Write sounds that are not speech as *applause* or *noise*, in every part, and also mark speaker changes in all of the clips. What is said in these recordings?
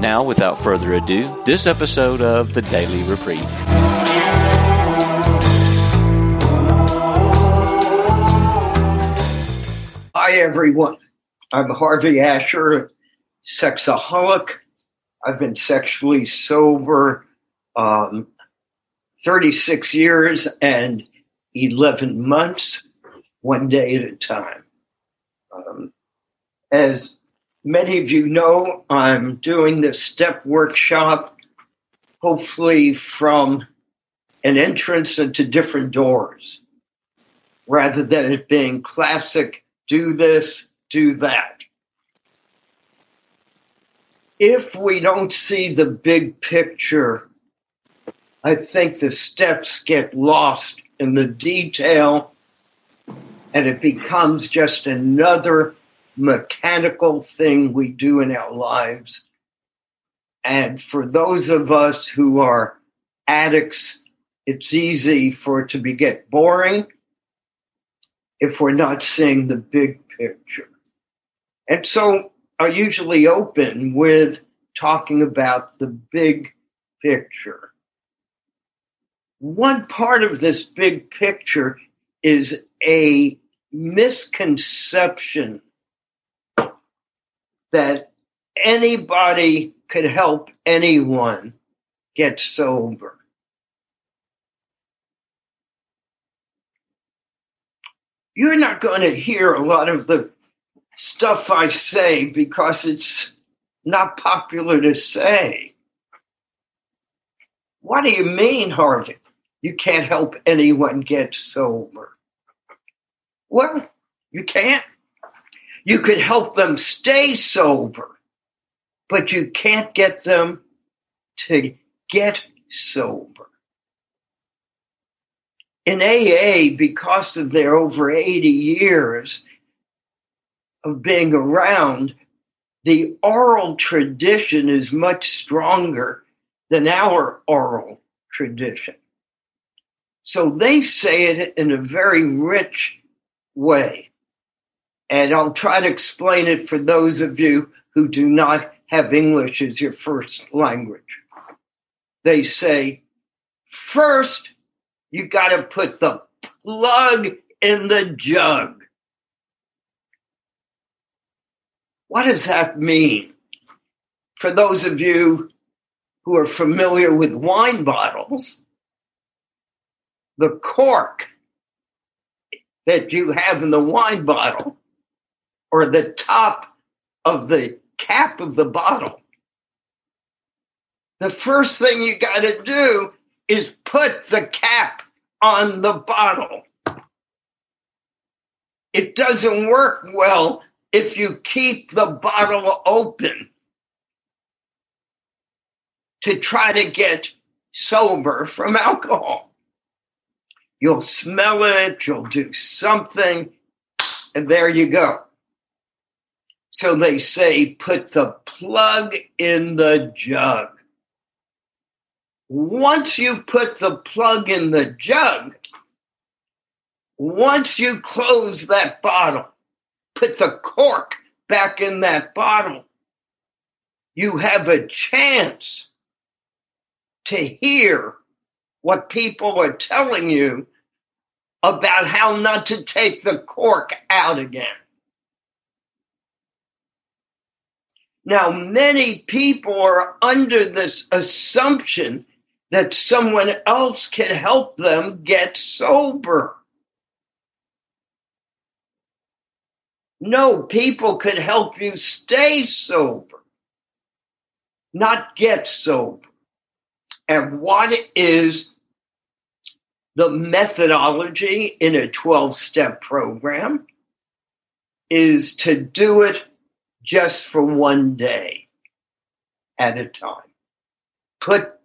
Speaker 1: Now, without further ado, this episode of the Daily Reprieve.
Speaker 2: Hi, everyone. I'm Harvey Asher, sexaholic. I've been sexually sober um, 36 years and 11 months, one day at a time. Um, as many of you know, I'm doing this step workshop, hopefully from an entrance into different doors, rather than it being classic do this, do that. If we don't see the big picture, I think the steps get lost in the detail and it becomes just another mechanical thing we do in our lives. And for those of us who are addicts, it's easy for it to be get boring if we're not seeing the big picture. And so I usually open with talking about the big picture. One part of this big picture is a misconception that anybody could help anyone get sober. You're not going to hear a lot of the stuff I say because it's not popular to say. What do you mean, Harvey? You can't help anyone get sober. Well, you can't. You could help them stay sober, but you can't get them to get sober. In AA, because of their over 80 years of being around, the oral tradition is much stronger than our oral tradition. So they say it in a very rich way. And I'll try to explain it for those of you who do not have English as your first language. They say, first, you got to put the plug in the jug. What does that mean? For those of you who are familiar with wine bottles, the cork that you have in the wine bottle or the top of the cap of the bottle. The first thing you got to do is put the cap on the bottle. It doesn't work well if you keep the bottle open to try to get sober from alcohol. You'll smell it, you'll do something, and there you go. So they say, put the plug in the jug. Once you put the plug in the jug, once you close that bottle, put the cork back in that bottle, you have a chance to hear what people are telling you about how not to take the cork out again. Now, many people are under this assumption that someone else can help them get sober. No, people could help you stay sober, not get sober. And what is the methodology in a 12 step program? Is to do it just for one day at a time. put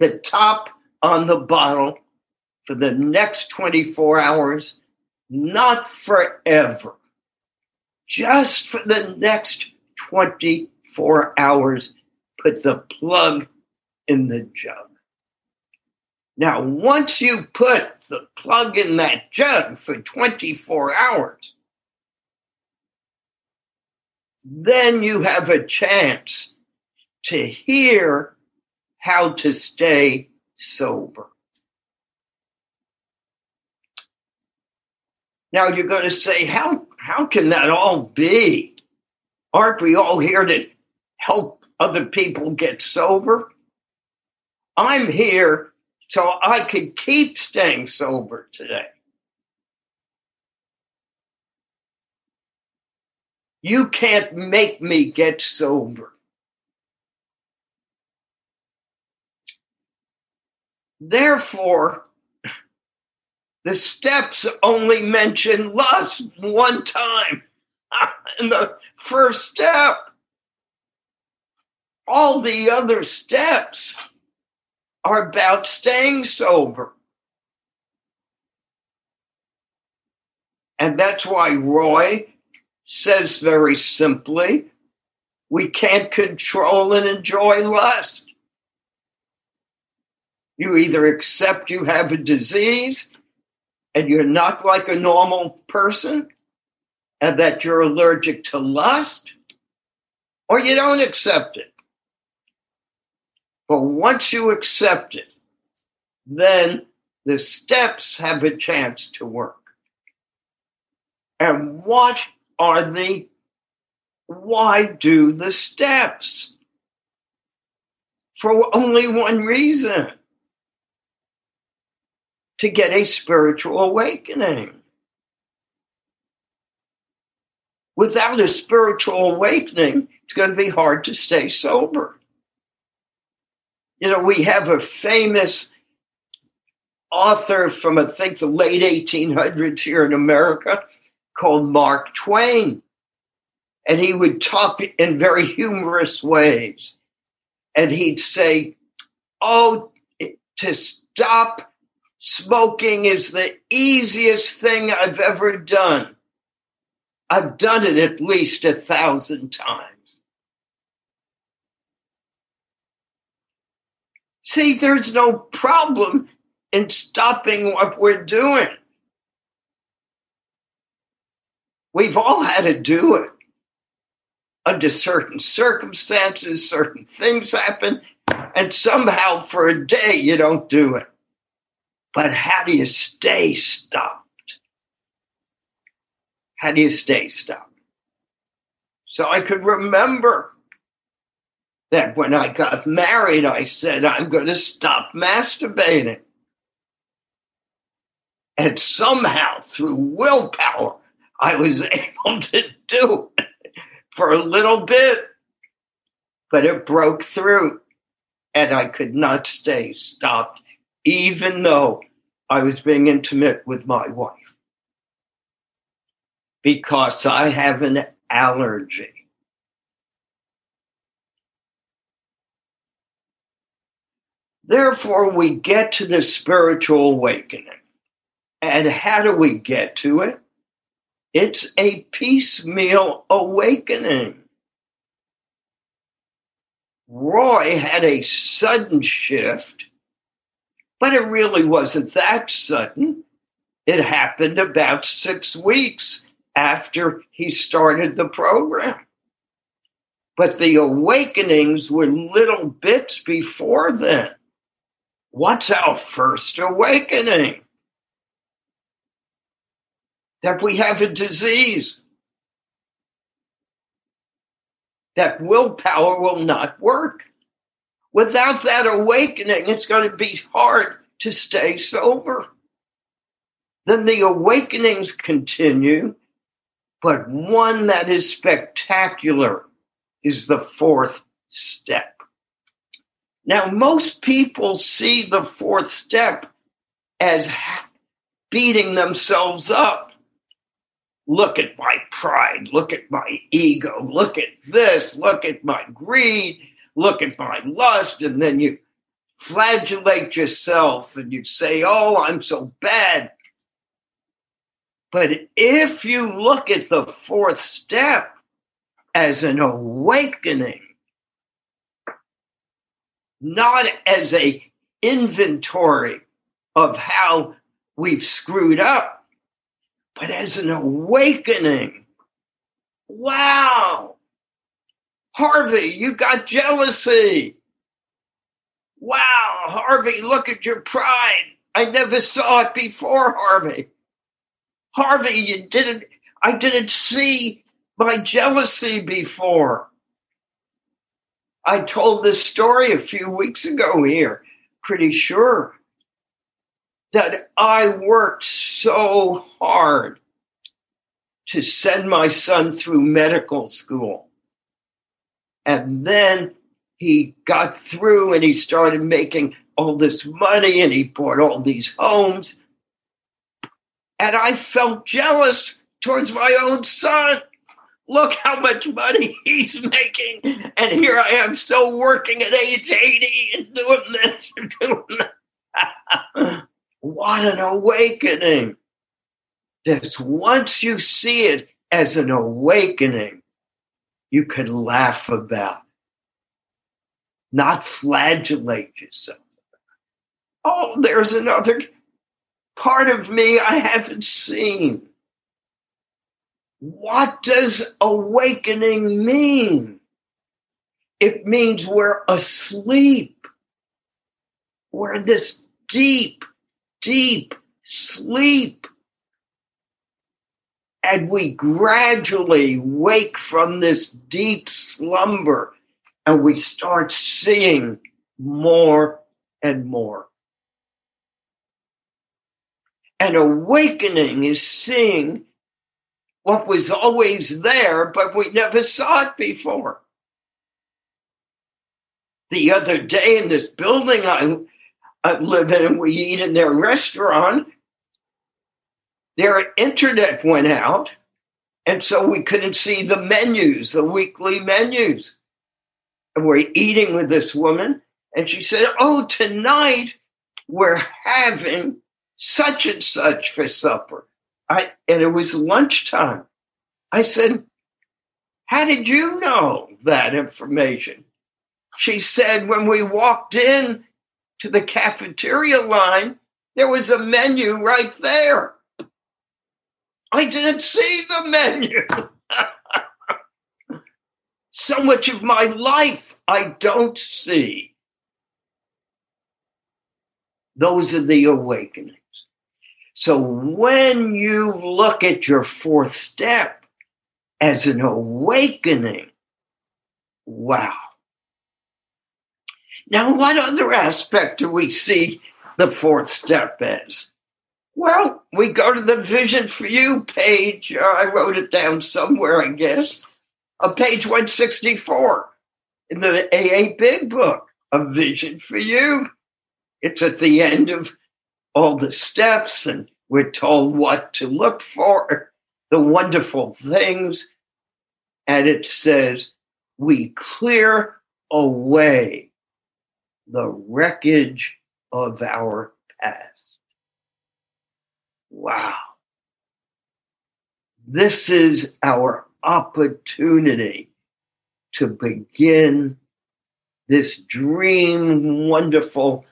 Speaker 2: the top on the bottle for the next 24 hours, not forever, just for the next 24 hours, put the plug in the jug. Now, once you put the plug in that jug for 24 hours, then you have a chance to hear how to stay sober. Now you're going to say, how, how can that all be? Aren't we all here to help other people get sober? I'm here so I could keep staying sober today. You can't make me get sober. Therefore, the steps only mention lust one time *laughs* in the first step. All the other steps are about staying sober. And that's why Roy says very simply we can't control and enjoy lust. You either accept you have a disease and you're not like a normal person and that you're allergic to lust, or you don't accept it. But once you accept it, then the steps have a chance to work. And what are the, why do the steps? For only one reason to get a spiritual awakening. Without a spiritual awakening, it's going to be hard to stay sober. You know, we have a famous author from, I think, the late 1800s here in America called Mark Twain. And he would talk in very humorous ways. And he'd say, Oh, to stop smoking is the easiest thing I've ever done. I've done it at least a thousand times. See, there's no problem in stopping what we're doing. We've all had to do it. Under certain circumstances, certain things happen, and somehow for a day you don't do it. But how do you stay stopped? How do you stay stopped? So I could remember that when I got married, I said, I'm going to stop masturbating. And somehow, through willpower, I was *laughs* able to do for a little bit, but it broke through and I could not stay stopped, even though I was being intimate with my wife. Because I have an allergy. Therefore, we get to the spiritual awakening. And how do we get to it? It's a piecemeal awakening. Roy had a sudden shift, but it really wasn't that sudden. It happened about six weeks after he started the program. But the awakenings were little bits before then. What's our first awakening? That we have a disease. That willpower will not work. Without that awakening, it's going to be hard to stay sober. Then the awakenings continue, but one that is spectacular is the fourth step. Now, most people see the fourth step as beating themselves up. Look at my pride. Look at my ego. Look at this. Look at my greed. Look at my lust. And then you flagellate yourself and you say, Oh, I'm so bad. But if you look at the fourth step as an awakening, not as a inventory of how we've screwed up, but as an awakening. Wow. Harvey, you got jealousy. Wow, Harvey, look at your pride. I never saw it before, Harvey. Harvey, you didn't, I didn't see my jealousy before. I told this story a few weeks ago here, pretty sure that I worked so hard to send my son through medical school. And then he got through and he started making all this money and he bought all these homes and I felt jealous towards my own son. Look how much money he's making. And here I am still working at age 80 and doing this and doing that. *laughs* what an awakening. That once you see it as an awakening, you can laugh about, it. not flagellate yourself. Oh, there's another part of me I haven't seen. What does awakening mean? It means we're asleep. We're in this deep, deep sleep. And we gradually wake from this deep slumber and we start seeing more and more. And awakening is seeing what was always there, but we never saw it before. The other day in this building I, I live in, and we eat in their restaurant, their internet went out, and so we couldn't see the menus, the weekly menus. And we're eating with this woman, and she said, Oh, tonight we're having such and such for supper. I and it was lunchtime. I said, How did you know that information? She said, When we walked in to the cafeteria line, there was a menu right there. I didn't see the menu. *laughs* so much of my life I don't see. Those are the awakenings. So when you look at your fourth step as an awakening, wow. Now, what other aspect do we see the fourth step as? Well, we go to the Vision for You page. Uh, I wrote it down somewhere, I guess. Uh, page 164 in the AA Big Book, A Vision for You. It's at the end of all the steps and we're told what to look for, the wonderful things. And it says, we clear away the wreckage of our past. Wow. This is our opportunity to begin this dream, wonderful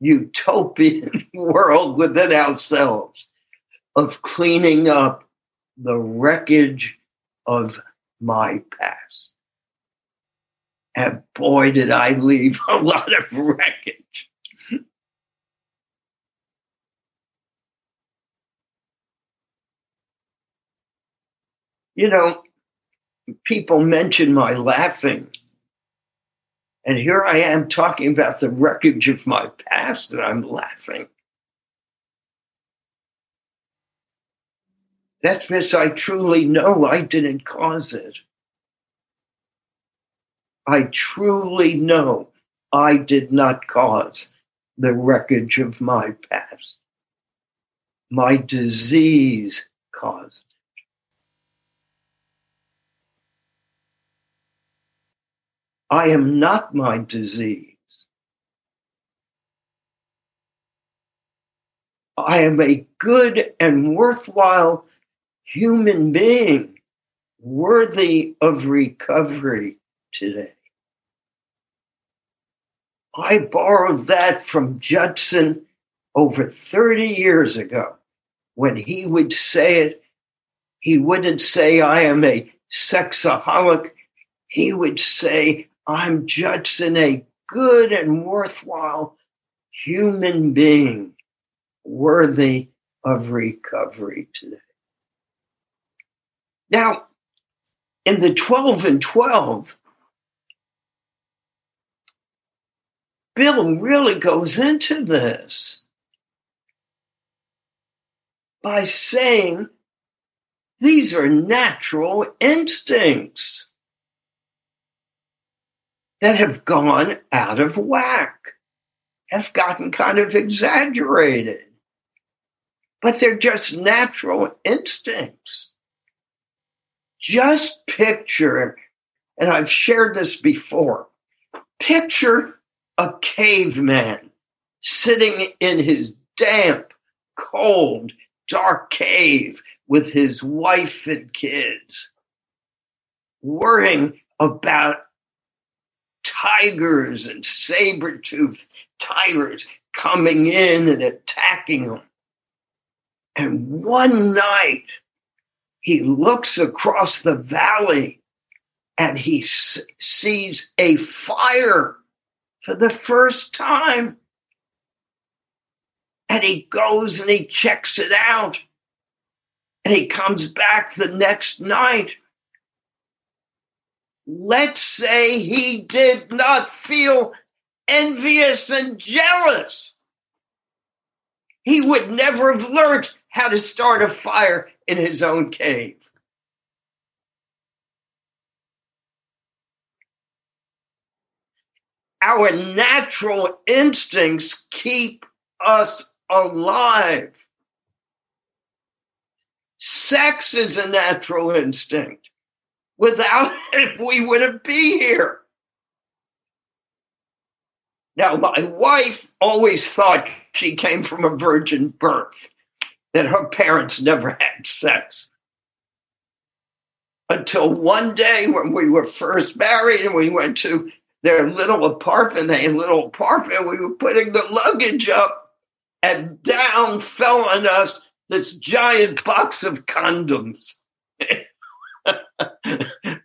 Speaker 2: utopian *laughs* world within ourselves of cleaning up the wreckage of my past. And boy, did I leave a *laughs* lot of wreckage. You know, people mention my laughing and here I am talking about the wreckage of my past, and I'm laughing. That means I truly know I didn't cause it. I truly know I did not cause the wreckage of my past. My disease caused I am not my disease. I am a good and worthwhile human being worthy of recovery today. I borrowed that from Judson over 30 years ago when he would say it. He wouldn't say, I am a sexaholic. He would say, I'm Judson, a good and worthwhile human being worthy of recovery today. Now, in the 12 and 12, Bill really goes into this by saying these are natural instincts that have gone out of whack, have gotten kind of exaggerated, but they're just natural instincts. Just picture, and I've shared this before, picture a caveman sitting in his damp, cold, dark cave with his wife and kids, worrying about tigers and saber-toothed tigers coming in and attacking him. And one night, he looks across the valley and he sees a fire for the first time. And he goes and he checks it out. And he comes back the next night. Let's say he did not feel envious and jealous. He would never have learned how to start a fire in his own cave. Our natural instincts keep us alive. Sex is a natural instinct. Without *laughs* it, we wouldn't be here. Now, my wife always thought she came from a virgin birth, that her parents never had sex. Until one day when we were first married and we went to their little apartment, a little apartment, we were putting the luggage up and down fell on us this giant box of condoms. *laughs*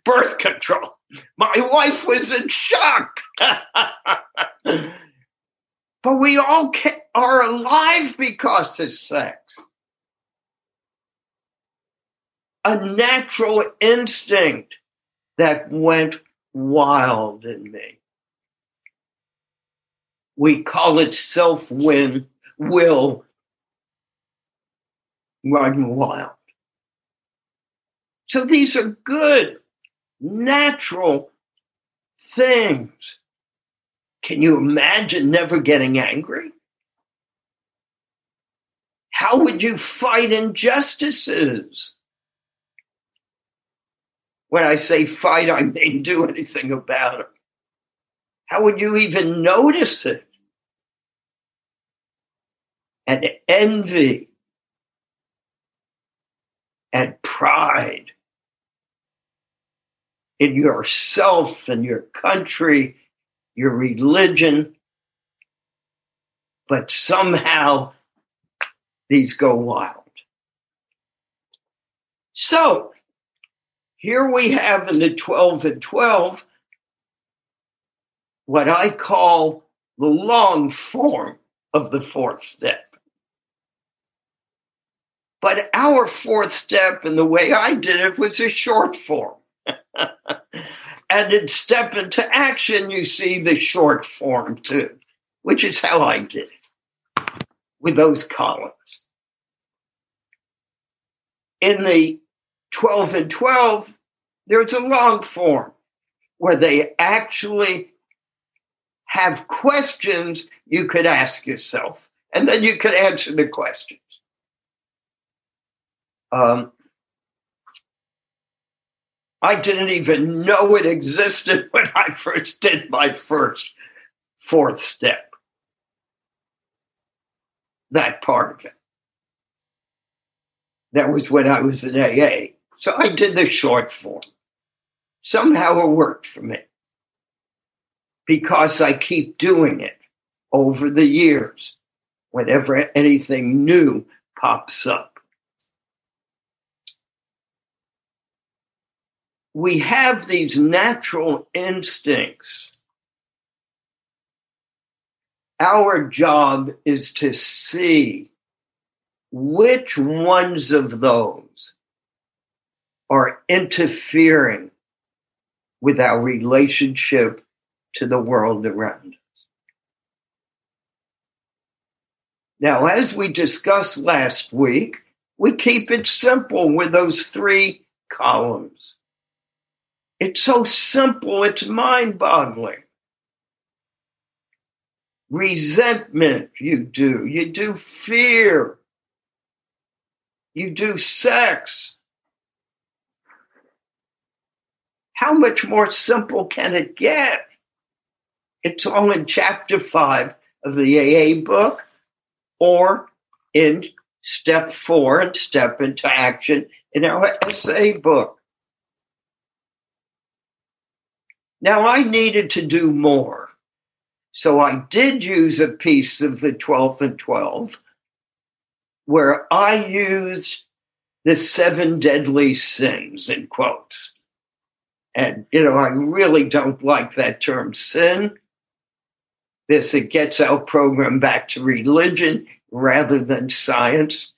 Speaker 2: Birth control. My wife was in shock. *laughs* but we all are alive because of sex. A natural instinct that went wild in me. We call it self win will run wild. So these are good, natural things. Can you imagine never getting angry? How would you fight injustices? When I say fight, I mean do anything about it. How would you even notice it? And envy and pride in yourself and your country, your religion, but somehow these go wild. So here we have in the 12 and 12 what I call the long form of the fourth step. But our fourth step and the way I did it was a short form. *laughs* and in step into action, you see the short form too, which is how I did it with those columns. In the 12 and 12, there's a long form where they actually have questions you could ask yourself, and then you could answer the questions. Um, I didn't even know it existed *laughs* when I first did my first fourth step. That part of it. That was when I was in AA. So I did the short form. Somehow it worked for me because I keep doing it over the years whenever anything new pops up. We have these natural instincts. Our job is to see which ones of those are interfering with our relationship to the world around us. Now, as we discussed last week, we keep it simple with those three columns. It's so simple, it's mind boggling. Resentment, you do. You do fear. You do sex. How much more simple can it get? It's all in chapter five of the AA book or in step four and step into action in our SA book. Now, I needed to do more. So I did use a piece of the 12 and 12 where I used the seven deadly sins in quotes. And, you know, I really don't like that term sin this, it gets our program back to religion rather than science,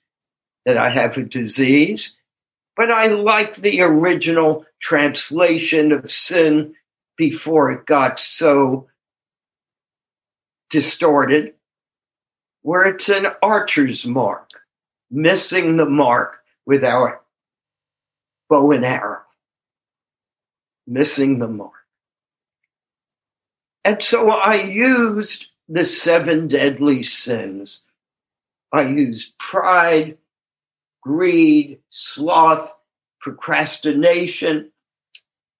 Speaker 2: that I have a disease. But I like the original translation of sin before it got so distorted, where it's an archer's mark, missing the mark with our bow and arrow, missing the mark. And so I used the seven deadly sins. I used pride, greed, sloth, procrastination,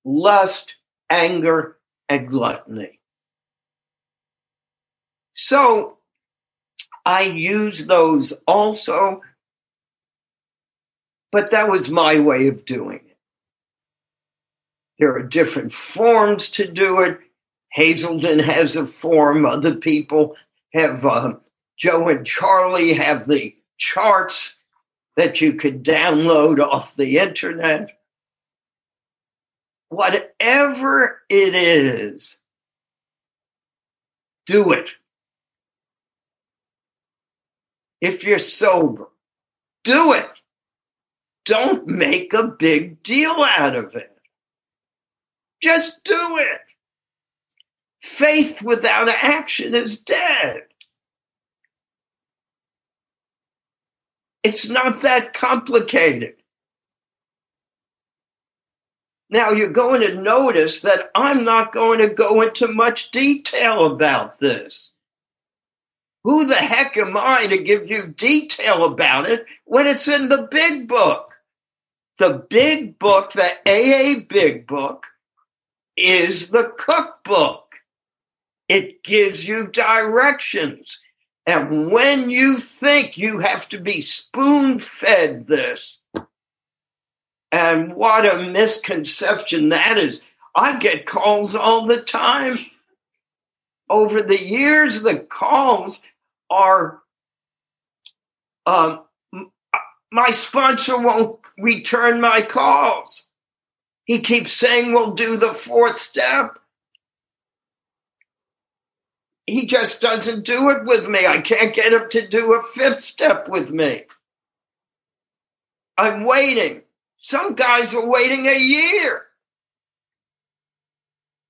Speaker 2: lust, anger, and gluttony. So I use those also, but that was my way of doing. There are different forms to do it. Hazelden has a form. Other people have, uh, Joe and Charlie have the charts that you could download off the internet. Whatever it is, do it. If you're sober, do it. Don't make a big deal out of it. Just do it. Faith without action is dead. It's not that complicated. Now, you're going to notice that I'm not going to go into much detail about this. Who the heck am I to give you detail about it when it's in the big book? The big book, the AA big book, is the cookbook. It gives you directions. And when you think you have to be spoon fed this, and what a misconception that is. I get calls all the time. Over the years, the calls are um, my sponsor won't return my calls. He keeps saying we'll do the fourth step he just doesn't do it with me. I can't get him to do a fifth step with me. I'm waiting. Some guys are waiting a year.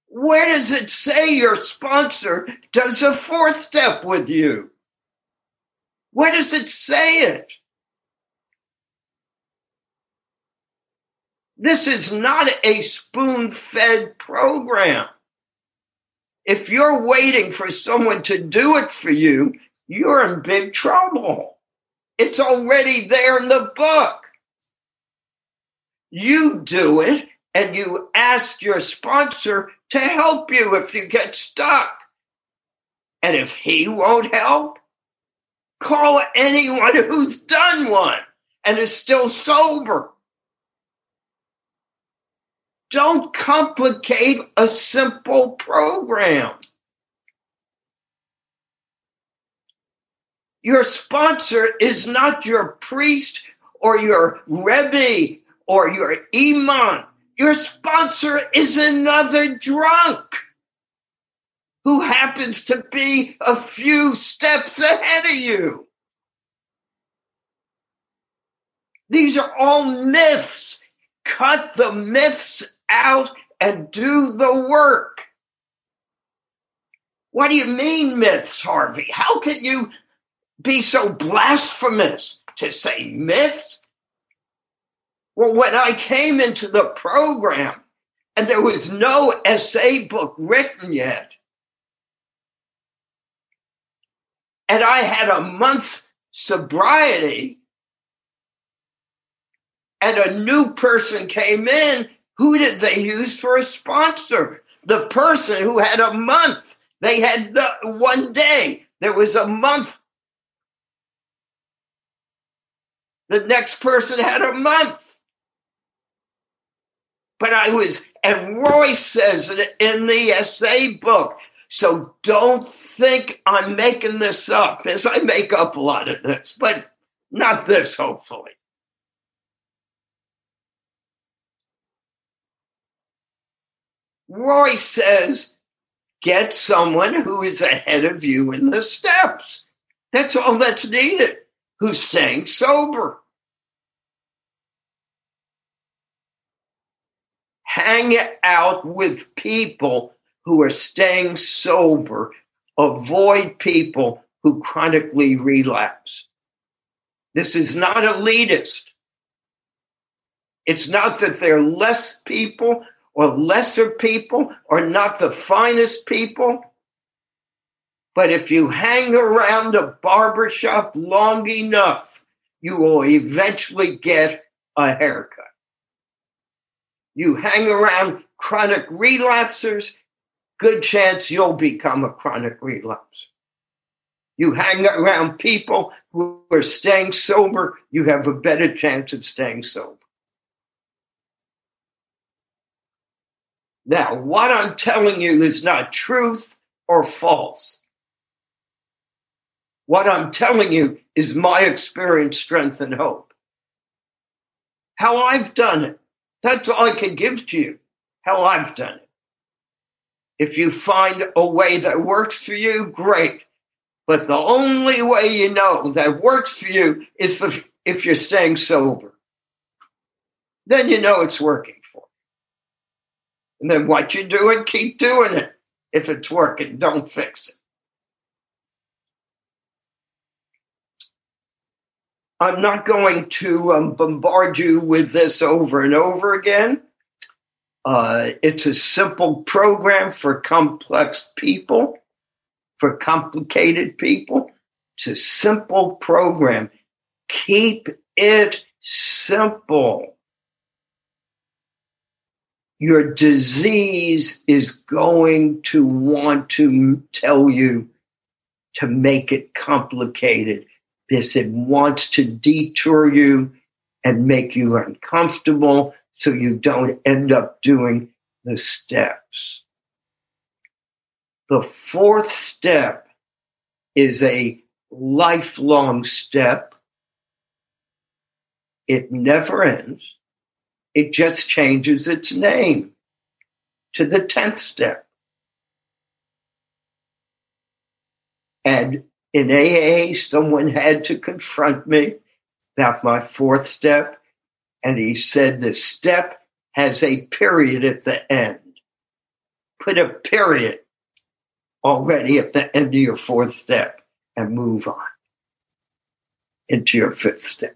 Speaker 2: Where does it say your sponsor does a fourth step with you? Where does it say it? This is not a spoon fed program. If you're waiting for someone to do it for you, you're in big trouble. It's already there in the book. You do it and you ask your sponsor to help you if you get stuck. And if he won't help, call anyone who's done one and is still sober. Don't complicate a simple program. Your sponsor is not your priest or your rebbe or your imam. Your sponsor is another drunk who happens to be a few steps ahead of you. These are all myths. Cut the myths out and do the work. What do you mean, myths, Harvey? How can you be so blasphemous to say myths? Well, when I came into the program and there was no SA book written yet, and I had a month sobriety, and a new person came in, who did they use for a sponsor? The person who had a month. They had the one day. There was a month. The next person had a month. But I was, and Roy says it in the SA book. So don't think I'm making this up, as I make up a lot of this, but not this, hopefully. Roy says, get someone who is ahead of you in the steps. That's all that's needed, who's staying sober. hang out with people who are staying sober. Avoid people who chronically relapse. This is not elitist. It's not that they're less people or lesser people or not the finest people. But if you hang around a barbershop long enough, you will eventually get a haircut. You hang around chronic relapsers, good chance you'll become a chronic relapser. You hang around people who are staying sober, you have a better chance of staying sober. Now, what I'm telling you is not truth or false. What I'm telling you is my experience, strength, and hope. How I've done it. That's all I can give to you, how I've done it. If you find a way that works for you, great. But the only way you know that works for you is if, if you're staying sober. Then you know it's working. And then what you do it, keep doing it. If it's working, don't fix it. I'm not going to um, bombard you with this over and over again. Uh, it's a simple program for complex people, for complicated people. It's a simple program. Keep it simple. Your disease is going to want to tell you to make it complicated because it wants to detour you and make you uncomfortable so you don't end up doing the steps. The fourth step is a lifelong step. It never ends. It just changes its name to the 10th step. And in AA, someone had to confront me about my fourth step. And he said, the step has a period at the end. Put a period already at the end of your fourth step and move on into your fifth step.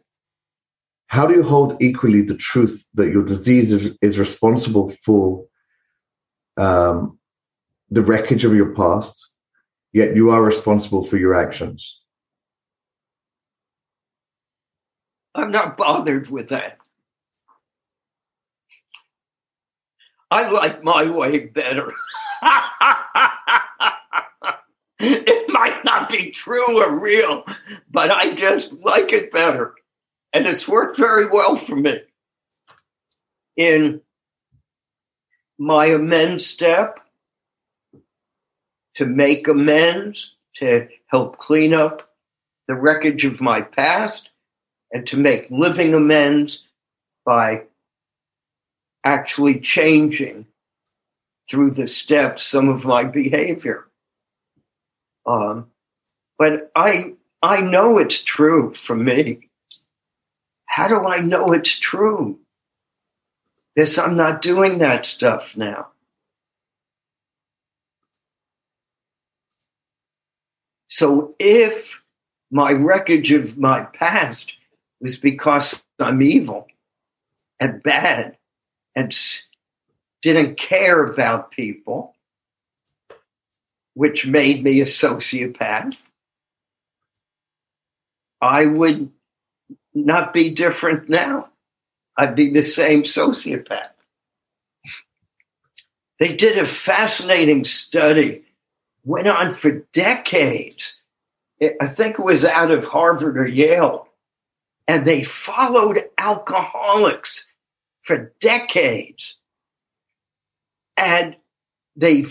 Speaker 3: How do you hold equally the truth that your disease is, is responsible for um, the wreckage of your past yet you are responsible for your actions.
Speaker 2: I'm not bothered with that. I like my way better. *laughs* it might not be true or real, but I just like it better. And it's worked very well for me. In my amends step, to make amends, to help clean up the wreckage of my past, and to make living amends by actually changing through the steps some of my behavior. Um, but I I know it's true for me. How do I know it's true? Because I'm not doing that stuff now. So if my wreckage of my past was because I'm evil and bad and didn't care about people, which made me a sociopath, I would not be different now. I'd be the same sociopath. They did a fascinating study, went on for decades. I think it was out of Harvard or Yale. And they followed alcoholics for decades. And they,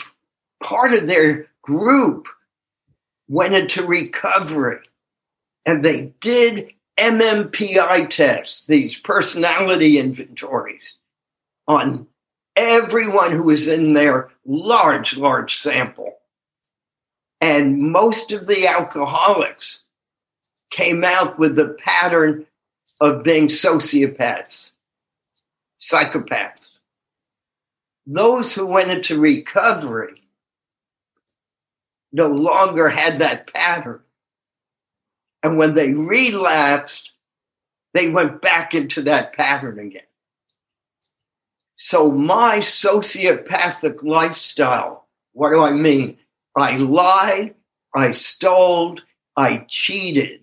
Speaker 2: part of their group went into recovery and they did MMPI tests, these personality inventories on everyone who was in their large, large sample. And most of the alcoholics came out with the pattern of being sociopaths, psychopaths. Those who went into recovery no longer had that pattern. And when they relapsed, they went back into that pattern again. So my sociopathic lifestyle, what do I mean? I lied, I stole, I cheated.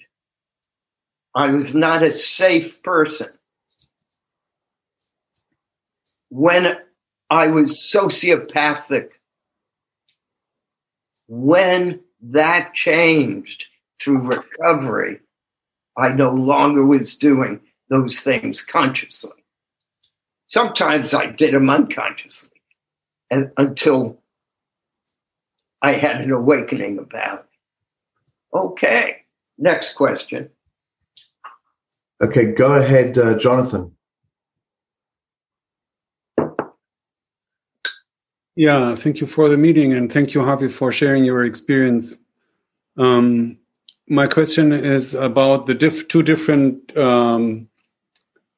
Speaker 2: I was not a safe person. When I was sociopathic, when that changed, through recovery, I no longer was doing those things consciously. Sometimes I did them unconsciously and until I had an awakening about it. Okay, next question.
Speaker 3: Okay, go ahead, uh, Jonathan.
Speaker 4: Yeah, thank you for the meeting and thank you, Harvey, for sharing your experience. Um, my question is about the diff two different um,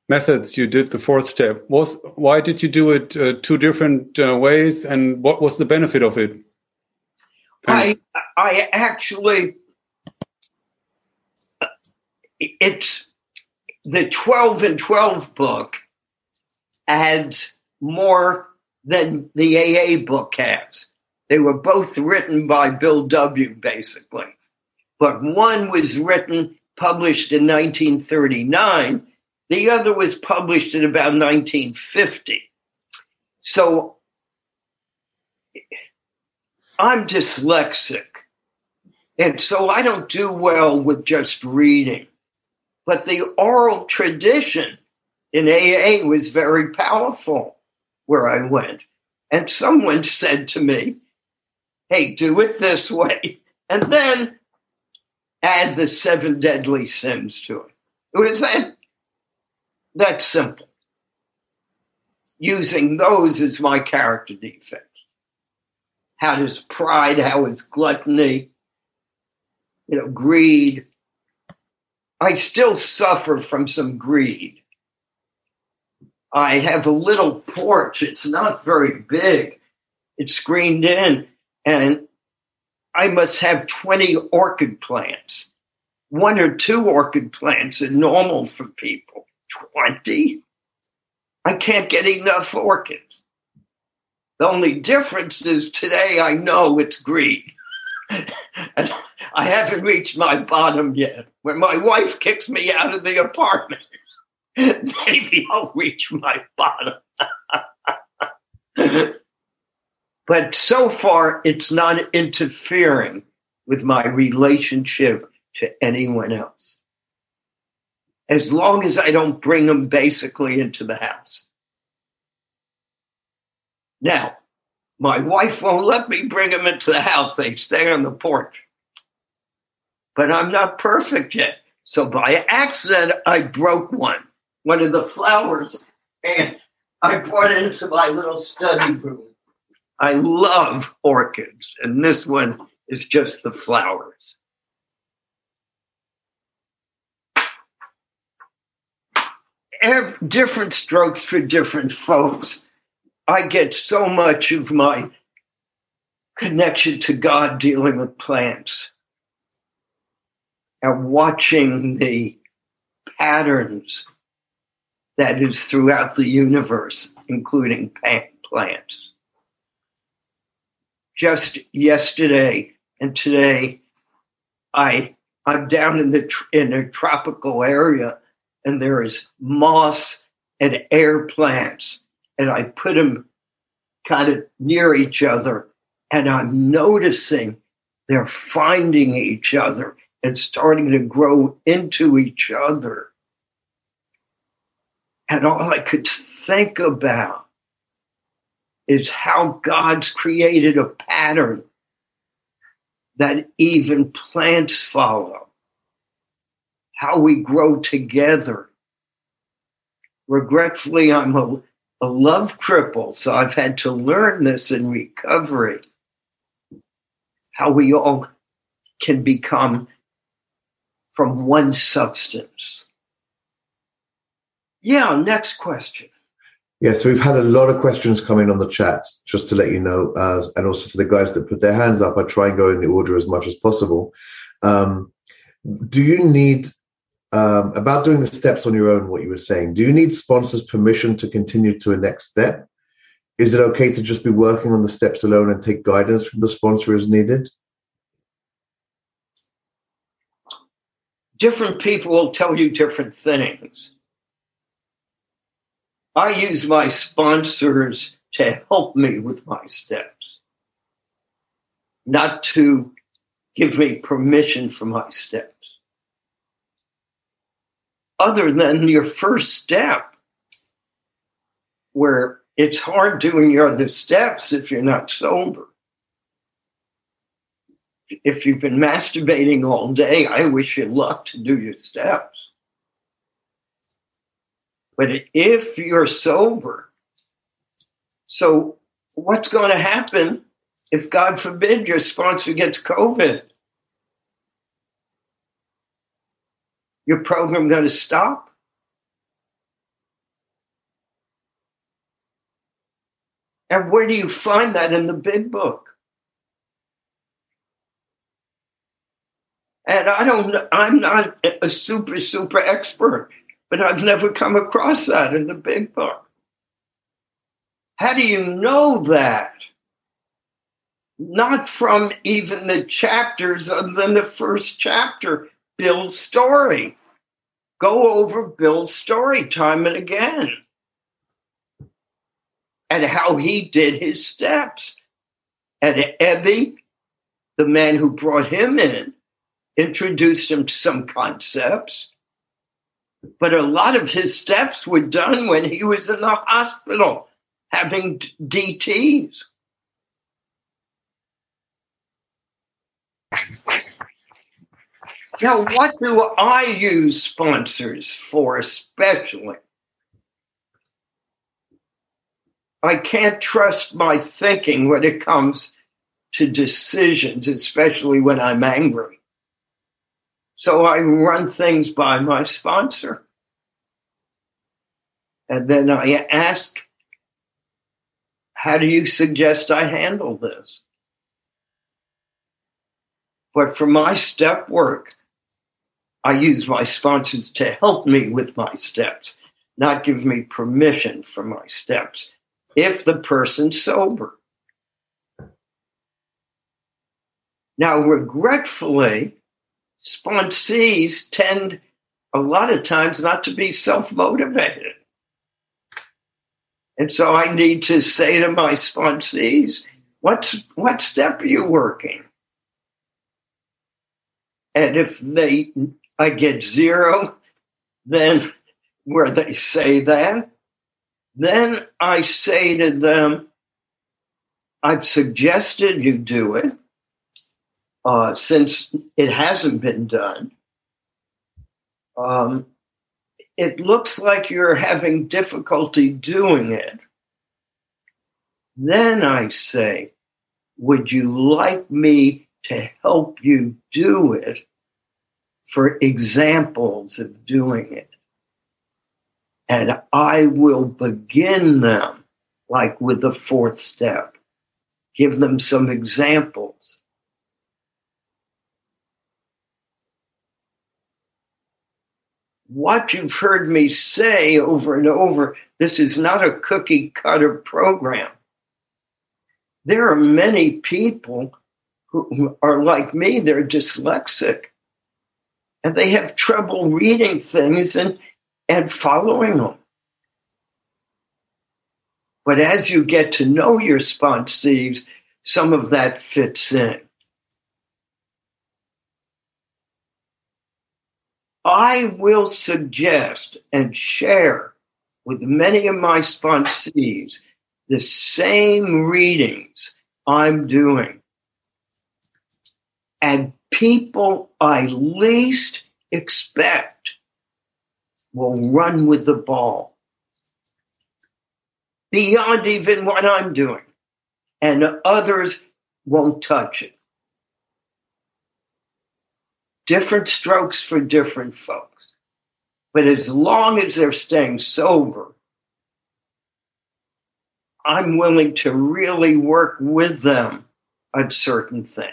Speaker 4: methods you did the fourth step. Was why did you do it uh, two different uh, ways, and what was the benefit of it?
Speaker 2: Thanks. I I actually it's the twelve and twelve book adds more than the AA book has. They were both written by Bill W. Basically but one was written, published in 1939. The other was published in about 1950. So I'm dyslexic. And so I don't do well with just reading. But the oral tradition in AA was very powerful where I went. And someone said to me, Hey, do it this way. And then add the seven deadly sins to it. It was that that simple. Using those as my character defects. How does pride, how is gluttony, you know, greed. I still suffer from some greed. I have a little porch. It's not very big. It's screened in, and I must have 20 orchid plants. One or two orchid plants are normal for people. 20? I can't get enough orchids. The only difference is today I know it's green. *laughs* and I haven't reached my bottom yet. When my wife kicks me out of the apartment, *laughs* maybe I'll reach my bottom. *laughs* But so far, it's not interfering with my relationship to anyone else. as long as I don't bring them basically into the house. Now, my wife won't let me bring them into the house. They stay on the porch. But I'm not perfect yet. So by accident, I broke one, one of the flowers, and I brought it into my little study room. I love orchids, and this one is just the flowers. Every, different strokes for different folks. I get so much of my connection to God dealing with plants and watching the patterns that is throughout the universe, including plants. Just yesterday and today, I I'm down in the in a tropical area, and there is moss and air plants and I put them kind of near each other, and I'm noticing they're finding each other and starting to grow into each other. And all I could think about is how God's created a pattern that even plants follow, how we grow together. Regretfully, I'm a a love cripple. So I've had to learn this in recovery how we all can become from one substance. Yeah, next question.
Speaker 3: Yeah, so we've had a lot of questions coming on the chat, just to let you know, uh, and also for the guys that put their hands up, I try and go in the order as much as possible. Um, do you need um, about doing the steps on your own, what you were saying. Do you need sponsors' permission to continue to a next step? Is it okay to just be working on the steps alone and take guidance from the sponsor as needed?
Speaker 2: Different people will tell you different things. I use my sponsors to help me with my steps, not to give me permission for my steps other than your first step, where it's hard doing your other steps if you're not sober. If you've been masturbating all day, I wish you luck to do your steps. But if you're sober, so what's going to happen if, God forbid, your sponsor gets COVID? your program going to stop? And where do you find that in the big book? And I don't, I'm not a super, super expert, but I've never come across that in the big book. How do you know that? Not from even the chapters other than the first chapter, Bill's story go over Bill's story time and again and how he did his steps. And Ebby, the man who brought him in, introduced him to some concepts. But a lot of his steps were done when he was in the hospital having DTs. Now, what do I use sponsors for, especially? I can't trust my thinking when it comes to decisions, especially when I'm angry. So I run things by my sponsor. And then I ask, how do you suggest I handle this? But for my step work, I use my sponsors to help me with my steps, not give me permission for my steps if the person's sober. Now, regretfully, sponsees tend a lot of times not to be self motivated. And so I need to say to my sponsees, what's, what step are you working? And if they I get zero, then where they say that, then I say to them, I've suggested you do it uh, since it hasn't been done. Um, it looks like you're having difficulty doing it. Then I say, Would you like me to help you do it for examples of doing it? And I will begin them like with the fourth step, give them some examples. What you've heard me say over and over, this is not a cookie cutter program. There are many people who are like me, they're dyslexic and they have trouble reading things and, and following them. But as you get to know your sponsees, some of that fits in. I will suggest and share with many of my sponsees the same readings I'm doing. And people I least expect will run with the ball beyond even what I'm doing, and others won't touch it. Different strokes for different folks. But as long as they're staying sober, I'm willing to really work with them on certain things.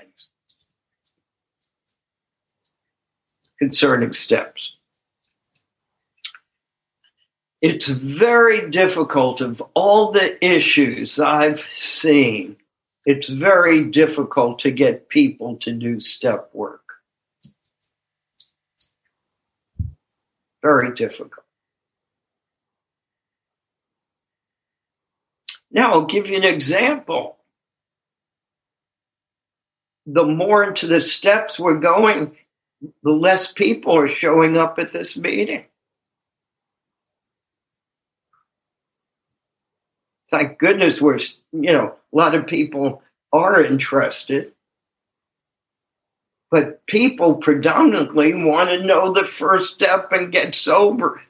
Speaker 2: Concerning steps. It's very difficult of all the issues I've seen. It's very difficult to get people to do step work. Very difficult. Now, I'll give you an example. The more into the steps we're going, the less people are showing up at this meeting. Thank goodness we're, you know, a lot of people are interested. But people predominantly want to know the first step and get sober.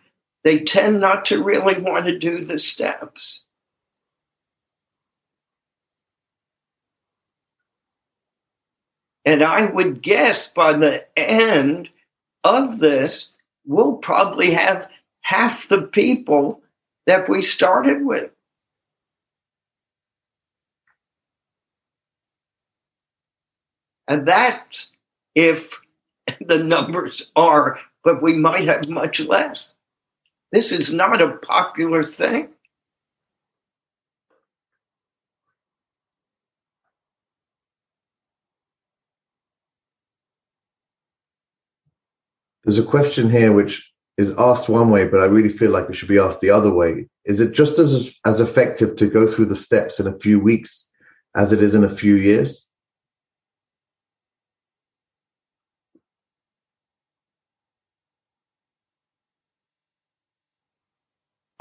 Speaker 2: They tend not to really want to do the steps. And I would guess by the end of this, we'll probably have half the people that we started with. And that's if *laughs* the numbers are, but we might have much less. This is not a popular thing.
Speaker 3: There's a question here which is asked one way, but I really feel like it should be asked the other way. Is it just as as effective to go through the steps in a few weeks as it is in a few years?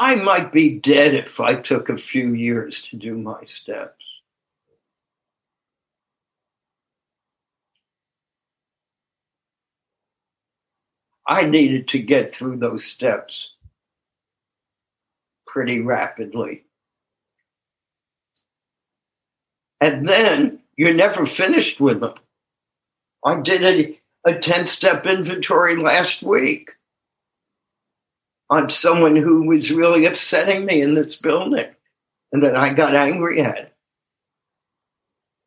Speaker 2: I might be dead if I took a few years to do my steps. I needed to get through those steps pretty rapidly. And then you're never finished with them. I did a, a 10 step inventory last week on someone who was really upsetting me in this building and that I got angry at.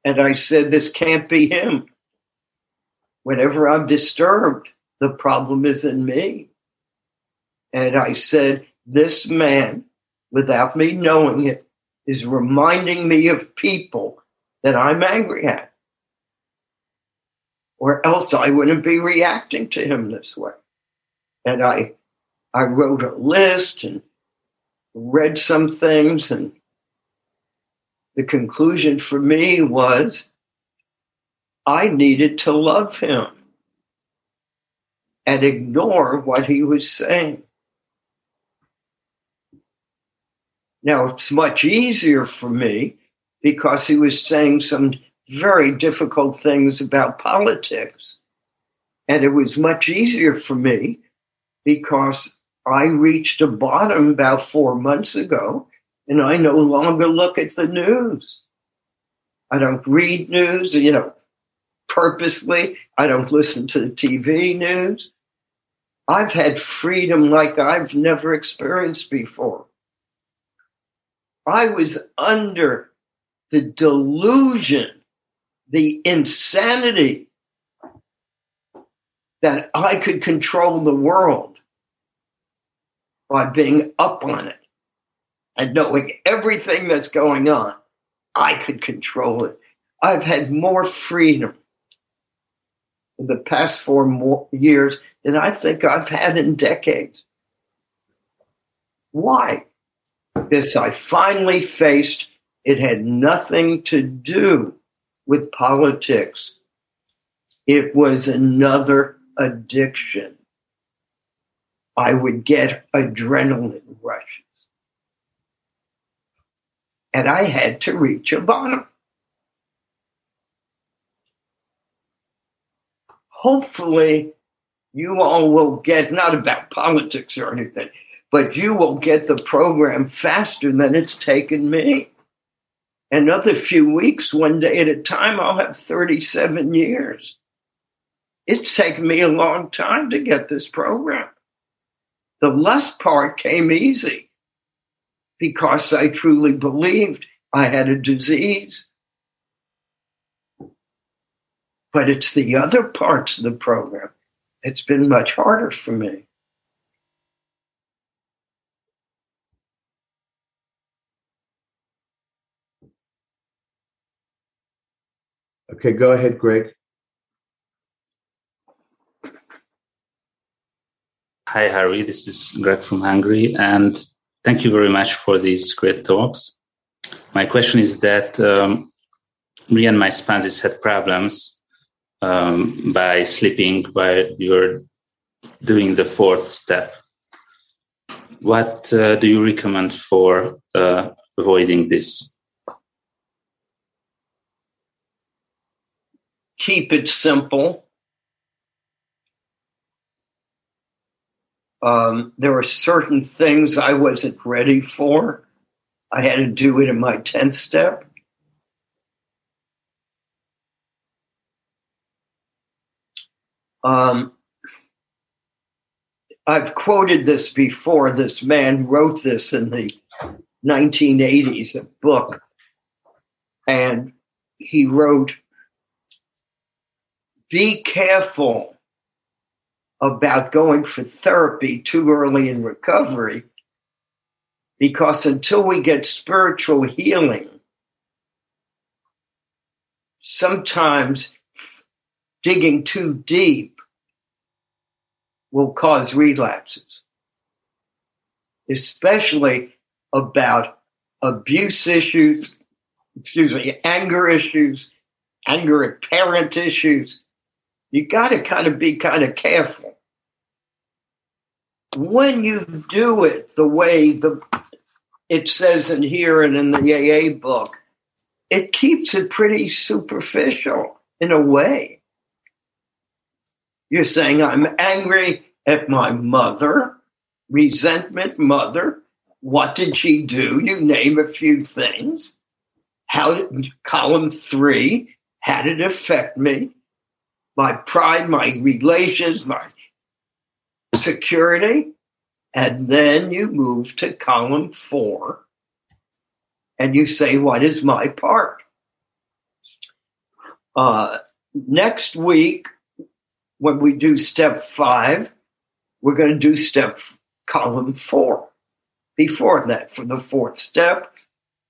Speaker 2: And I said, This can't be him. Whenever I'm disturbed, the problem is in me. And I said, This man, without me knowing it, is reminding me of people that I'm angry at. Or else I wouldn't be reacting to him this way. And I I wrote a list and read some things, and the conclusion for me was I needed to love him and ignore what he was saying. Now, it's much easier for me because he was saying some very difficult things about politics. And it was much easier for me because I reached a bottom about four months ago and I no longer look at the news. I don't read news, you know, purposely. I don't listen to the TV news. I've had freedom like I've never experienced before. I was under the delusion, the insanity that I could control the world by being up on it and knowing everything that's going on. I could control it. I've had more freedom in the past four years than I think I've had in decades. Why? Because I finally faced it had nothing to do with politics. It was another addiction. I would get adrenaline rushes. And I had to reach a bottom. Hopefully, you all will get, not about politics or anything, but you will get the program faster than it's taken me another few weeks, one day at a time, I'll have 37 years. It's taken me a long time to get this program. The lust part came easy because I truly believed I had a disease. But it's the other parts of the program. It's been much harder for me.
Speaker 3: Okay, go ahead, Greg.
Speaker 5: Hi, Harry. This is Greg from Hungary, and thank you very much for these great talks. My question is that um, me and my spouses had problems um, by sleeping while were doing the fourth step. What uh, do you recommend for uh, avoiding this?
Speaker 2: keep it simple. Um, there were certain things I wasn't ready for. I had to do it in my 10th step. Um, I've quoted this before. This man wrote this in the 1980s, a book. And he wrote, be careful about going for therapy too early in recovery because until we get spiritual healing, sometimes digging too deep will cause relapses, especially about abuse issues, excuse me, anger issues, anger at parent issues you got to kind of be kind of careful. When you do it the way the it says in here and in the AA book, it keeps it pretty superficial in a way. You're saying, I'm angry at my mother, resentment, mother. What did she do? You name a few things. How did column three, how did it affect me? My pride, my relations, my security. And then you move to column four and you say, What is my part? Uh, next week, when we do step five, we're going to do step column four. Before that, for the fourth step,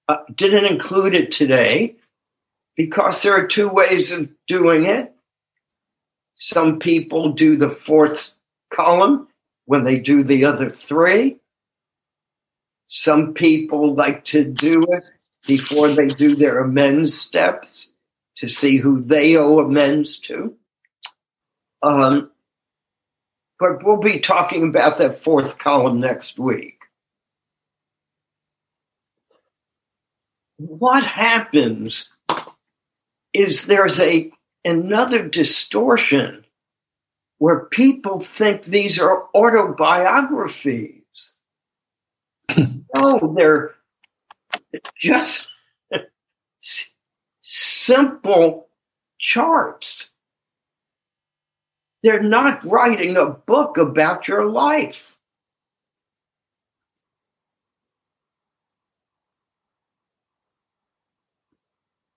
Speaker 2: uh, didn't include it today because there are two ways of doing it. Some people do the fourth column when they do the other three. Some people like to do it before they do their amends steps to see who they owe amends to. Um, but we'll be talking about that fourth column next week. what happens is there's a another distortion where people think these are autobiographies. *laughs* no, they're just simple charts. They're not writing a book about your life.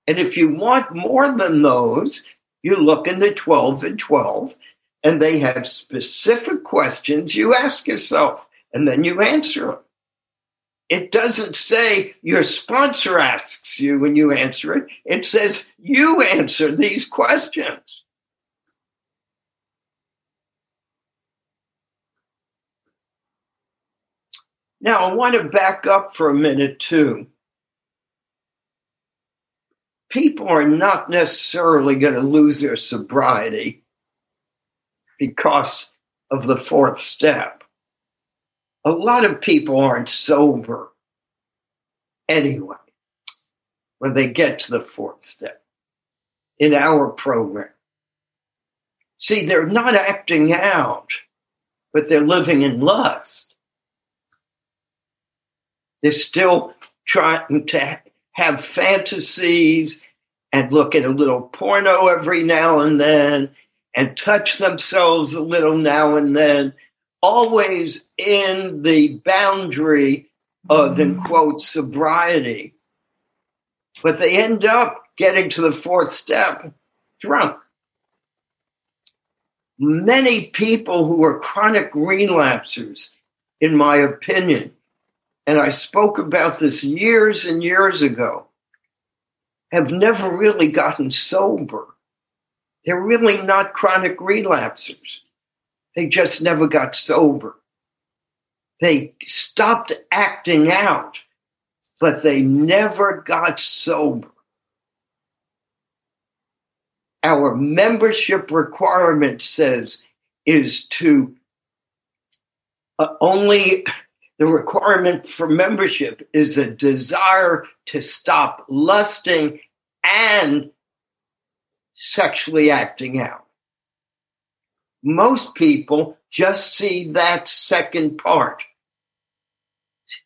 Speaker 2: And if you want more than those, you look in the 12 and 12, and they have specific questions you ask yourself, and then you answer them. It doesn't say your sponsor asks you when you answer it, it says you answer these questions. Now, I want to back up for a minute, too people are not necessarily going to lose their sobriety because of the fourth step. A lot of people aren't sober anyway when they get to the fourth step in our program. See, they're not acting out, but they're living in lust. They're still trying to have fantasies and look at a little porno every now and then and touch themselves a little now and then, always in the boundary of, mm-hmm. in quote, sobriety. But they end up getting to the fourth step drunk. Many people who are chronic relapsers, in my opinion, and I spoke about this years and years ago, have never really gotten sober. They're really not chronic relapsers. They just never got sober. They stopped acting out, but they never got sober. Our membership requirement says is to uh, only the requirement for membership is a desire to stop lusting and sexually acting out. Most people just see that second part,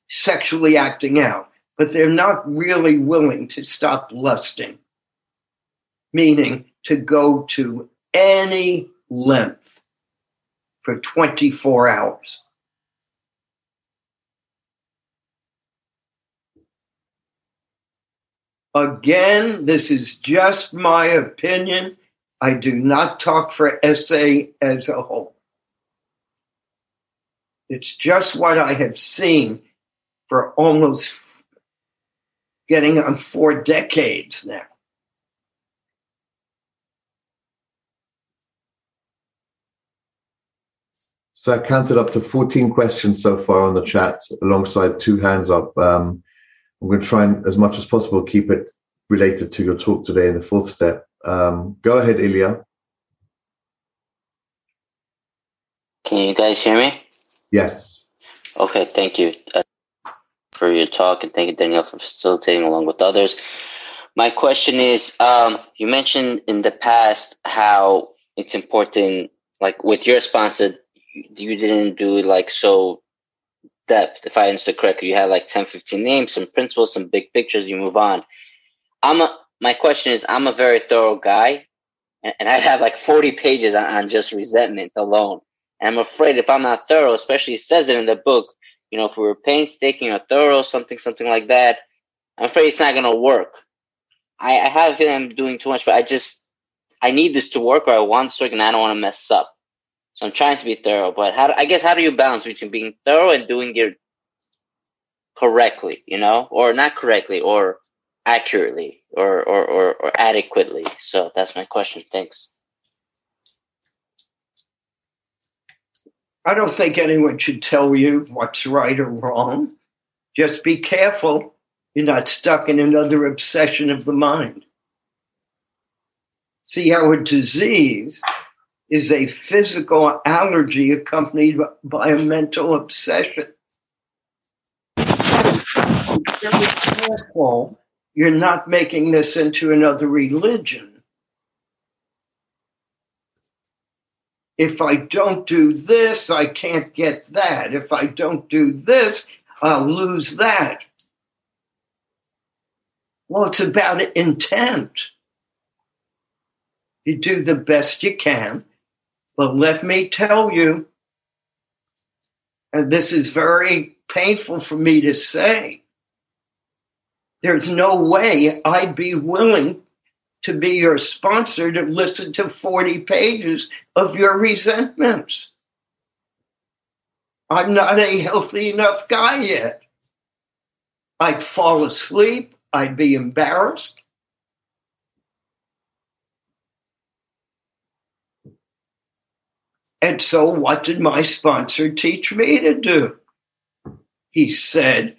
Speaker 2: sexually acting out, but they're not really willing to stop lusting, meaning to go to any length for 24 hours. Again, this is just my opinion. I do not talk for SA as a whole. It's just what I have seen for almost getting on four decades now.
Speaker 3: So I counted up to 14 questions so far on the chat alongside two hands up. Um, I'm going to try and, as much as possible, keep it related to your talk today in the fourth step. Um, go ahead, Ilya.
Speaker 6: Can you guys hear me?
Speaker 3: Yes.
Speaker 6: Okay, thank you uh, for your talk, and thank you, Danielle, for facilitating along with others. My question is um, you mentioned in the past how it's important, like with your sponsor, you didn't do it like so depth. If I understood correctly, you had like 10, 15 names, some principles, some big pictures, you move on. I'm a, my question is, I'm a very thorough guy and, and I have like 40 pages on, on, just resentment alone. And I'm afraid if I'm not thorough, especially it says it in the book, you know, if we were painstaking or thorough, something, something like that, I'm afraid it's not going to work. I, I have a feeling I'm doing too much, but I just, I need this to work or I want this to work and I don't want to mess up. So I'm trying to be thorough, but how, I guess how do you balance between being thorough and doing it correctly, you know, or not correctly, or accurately, or, or, or, or adequately? So that's my question. Thanks.
Speaker 2: I don't think anyone should tell you what's right or wrong. Just be careful you're not stuck in another obsession of the mind. See, how a disease is a physical allergy accompanied by a mental obsession. Careful you're not making this into another religion. If I don't do this, I can't get that. If I don't do this, I'll lose that. Well, it's about intent. You do the best you can, but let me tell you, and this is very painful for me to say, there's no way I'd be willing to be your sponsor to listen to 40 pages of your resentments. I'm not a healthy enough guy yet. I'd fall asleep. I'd be embarrassed. And so, what did my sponsor teach me to do? He said,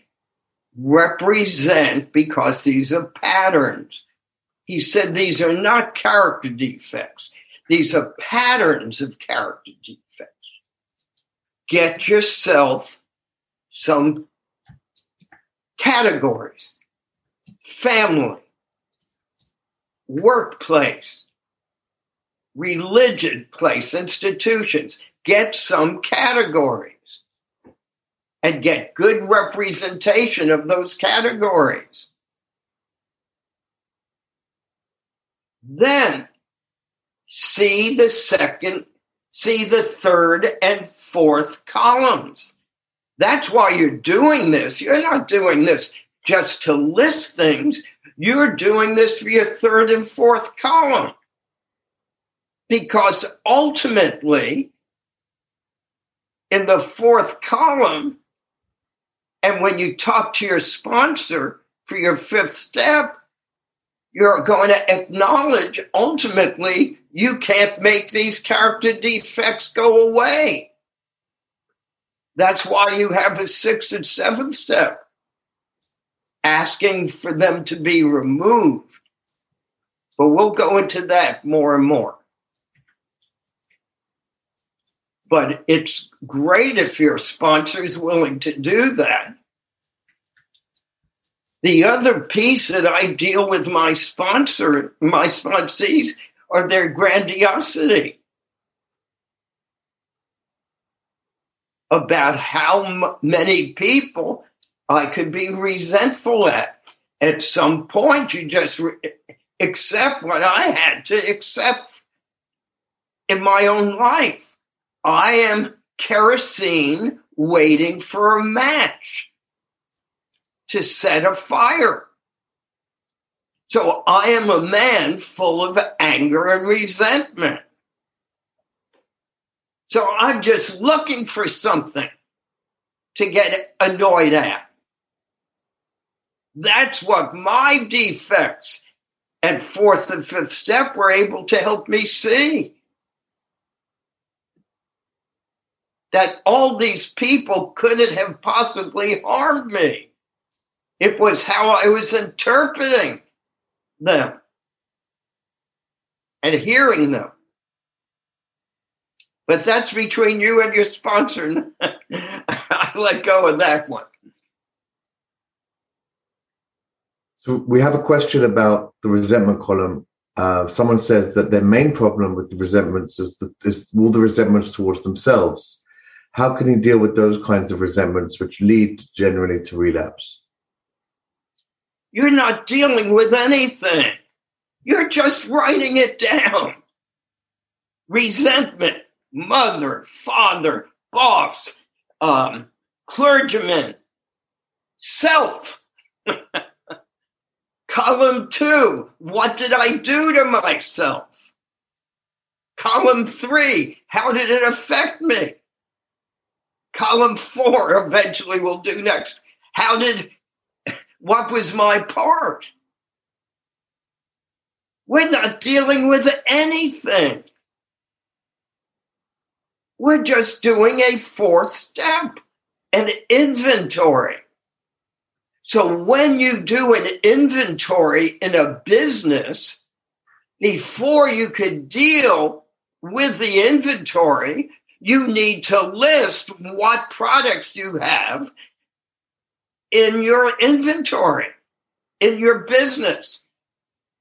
Speaker 2: represent because these are patterns. He said these are not character defects, these are patterns of character defects. Get yourself some categories family, workplace, religion, place, institutions. Get some categories and get good representation of those categories. Then see the second, see the third and fourth columns. That's why you're doing this. You're not doing this just to list things. You're doing this for your third and fourth column. Because ultimately, in the fourth column, and when you talk to your sponsor for your fifth step, you're going to acknowledge ultimately you can't make these character defects go away. That's why you have a sixth and seventh step, asking for them to be removed. But we'll go into that more and more. But it's great if your sponsor is willing to do that. The other piece that I deal with my sponsor, my sponsees, are their grandiosity about how many people I could be resentful at. At some point, you just re- accept what I had to accept in my own life. I am kerosene waiting for a match to set a fire. So I am a man full of anger and resentment. So I'm just looking for something to get annoyed at. That's what my defects at fourth and fifth step were able to help me see. That all these people couldn't have possibly harmed me. It was how I was interpreting them and hearing them. But that's between you and your sponsor. *laughs* I let go of that one.
Speaker 3: So we have a question about the resentment column. Uh, someone says that their main problem with the resentments is, the, is all the resentments towards themselves how can you deal with those kinds of resentments which lead generally to relapse?
Speaker 2: You're not dealing with anything. You're just writing it down. Resentment, mother, father, boss, um, clergyman, self. *laughs* Column two, what did I do to myself? Column three, how did it affect me? Column four eventually will do next. How did, what was my part? We're not dealing with anything. We're just doing a fourth step, an inventory. So when you do an inventory in a business, before you could deal with the inventory, you need to list what products you have in your inventory. in your business.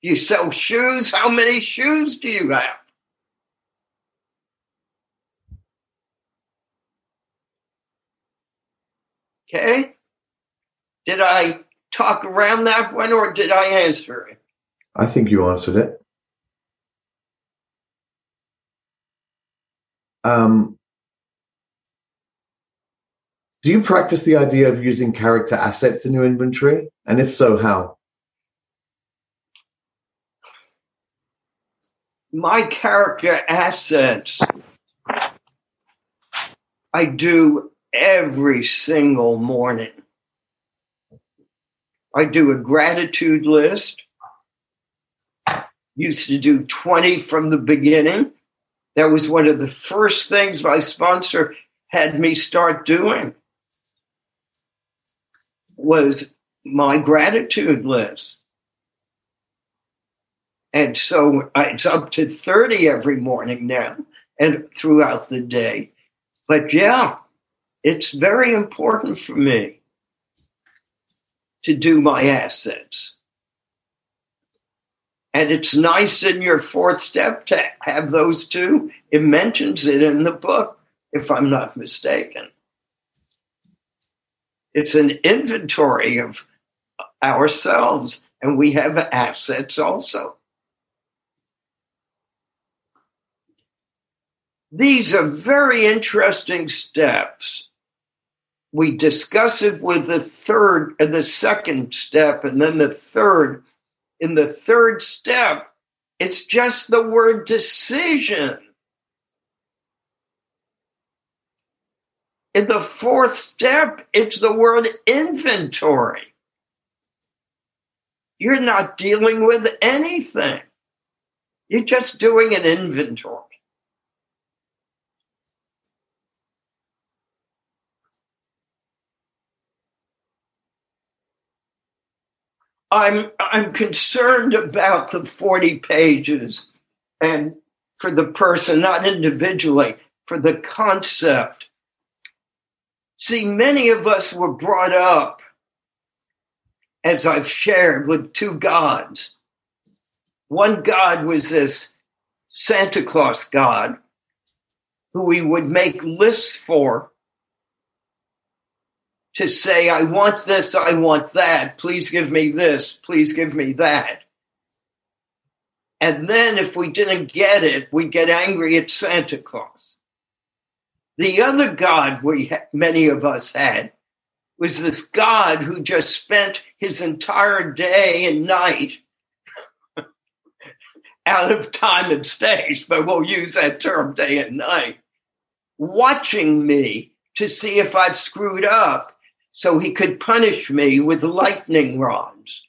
Speaker 2: You sell shoes. How many shoes do you have? Okay. Did I talk around that one or did I answer it?
Speaker 3: I think you answered it. Um, do you practice the idea of using character assets in your inventory? And if so, how?
Speaker 2: My character assets, I do every single morning. I do a gratitude list. Used to do 20 from the beginning. That was one of the first things my sponsor had me start doing was my gratitude list. And so it's up to 30 every morning now and throughout the day. But yeah, it's very important for me to do my assets. And it's nice in your fourth step to have those two. It mentions it in the book, if I'm not mistaken. It's an inventory of ourselves, and we have assets also. These are very interesting steps. We discuss it with the third and the second step, and then the third. In the third step, it's just the word decision. In the fourth step, it's the word inventory. You're not dealing with anything, you're just doing an inventory. I'm I'm concerned about the 40 pages and for the person, not individually, for the concept. See, many of us were brought up, as I've shared, with two gods. One God was this Santa Claus God who we would make lists for to say, I want this, I want that, please give me this, please give me that. And then if we didn't get it, we'd get angry at Santa Claus. The other God we many of us had was this God who just spent his entire day and night *laughs* out of time and space, but we'll use that term day and night, watching me to see if I've screwed up so he could punish me with lightning rods,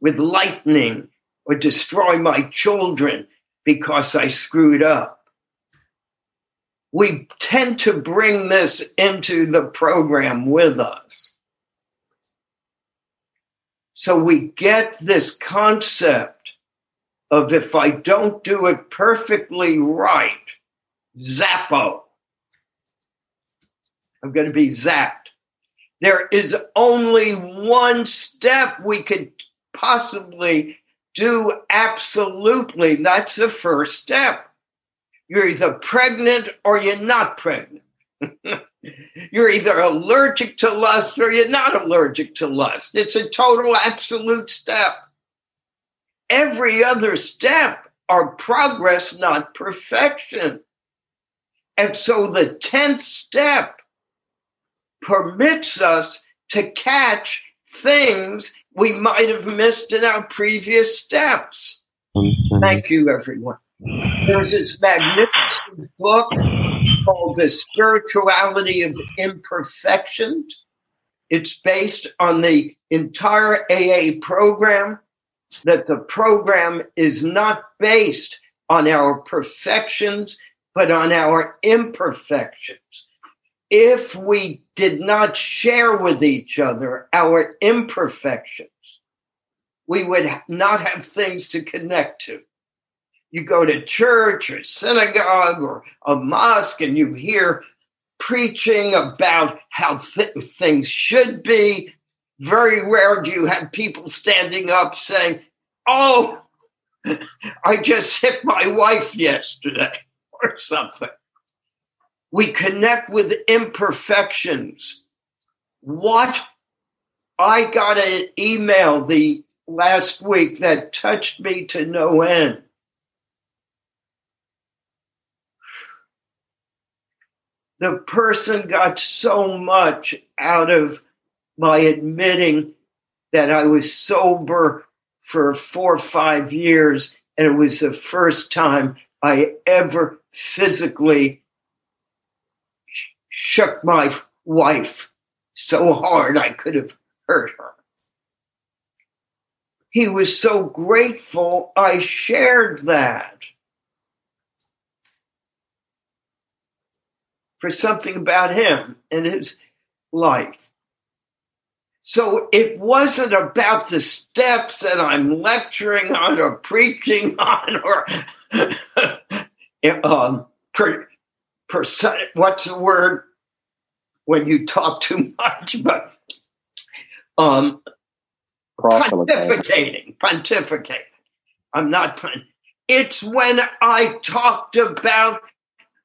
Speaker 2: with lightning, or destroy my children because I screwed up. We tend to bring this into the program with us. So we get this concept of if I don't do it perfectly right, zappo. I'm going to be zapped. There is only one step we could possibly do absolutely. That's the first step. You're either pregnant or you're not pregnant. *laughs* you're either allergic to lust or you're not allergic to lust. It's a total absolute step. Every other step are progress, not perfection. And so the 10th step permits us to catch things we might have missed in our previous steps. Mm-hmm. Thank you, everyone. There's this magnificent book called The Spirituality of Imperfections. It's based on the entire AA program, that the program is not based on our perfections, but on our imperfections if we did not share with each other our imperfections, we would not have things to connect to. You go to church or synagogue or a mosque and you hear preaching about how th- things should be, Very rare do you have people standing up saying, Oh, *laughs* I just hit my wife yesterday *laughs* or something. We connect with imperfections. What I got an email the last week that touched me to no end. The person got so much out of my admitting that I was sober for four or five years, and it was the first time I ever physically shook my wife so hard I could have hurt her. He was so grateful I shared that. For something about him and his life. So it wasn't about the steps that I'm lecturing on or preaching *laughs* on or *laughs* um, per, per, what's the word when you talk *laughs* too much, but um, pontificating, pontificating. I'm not. It's when I talked about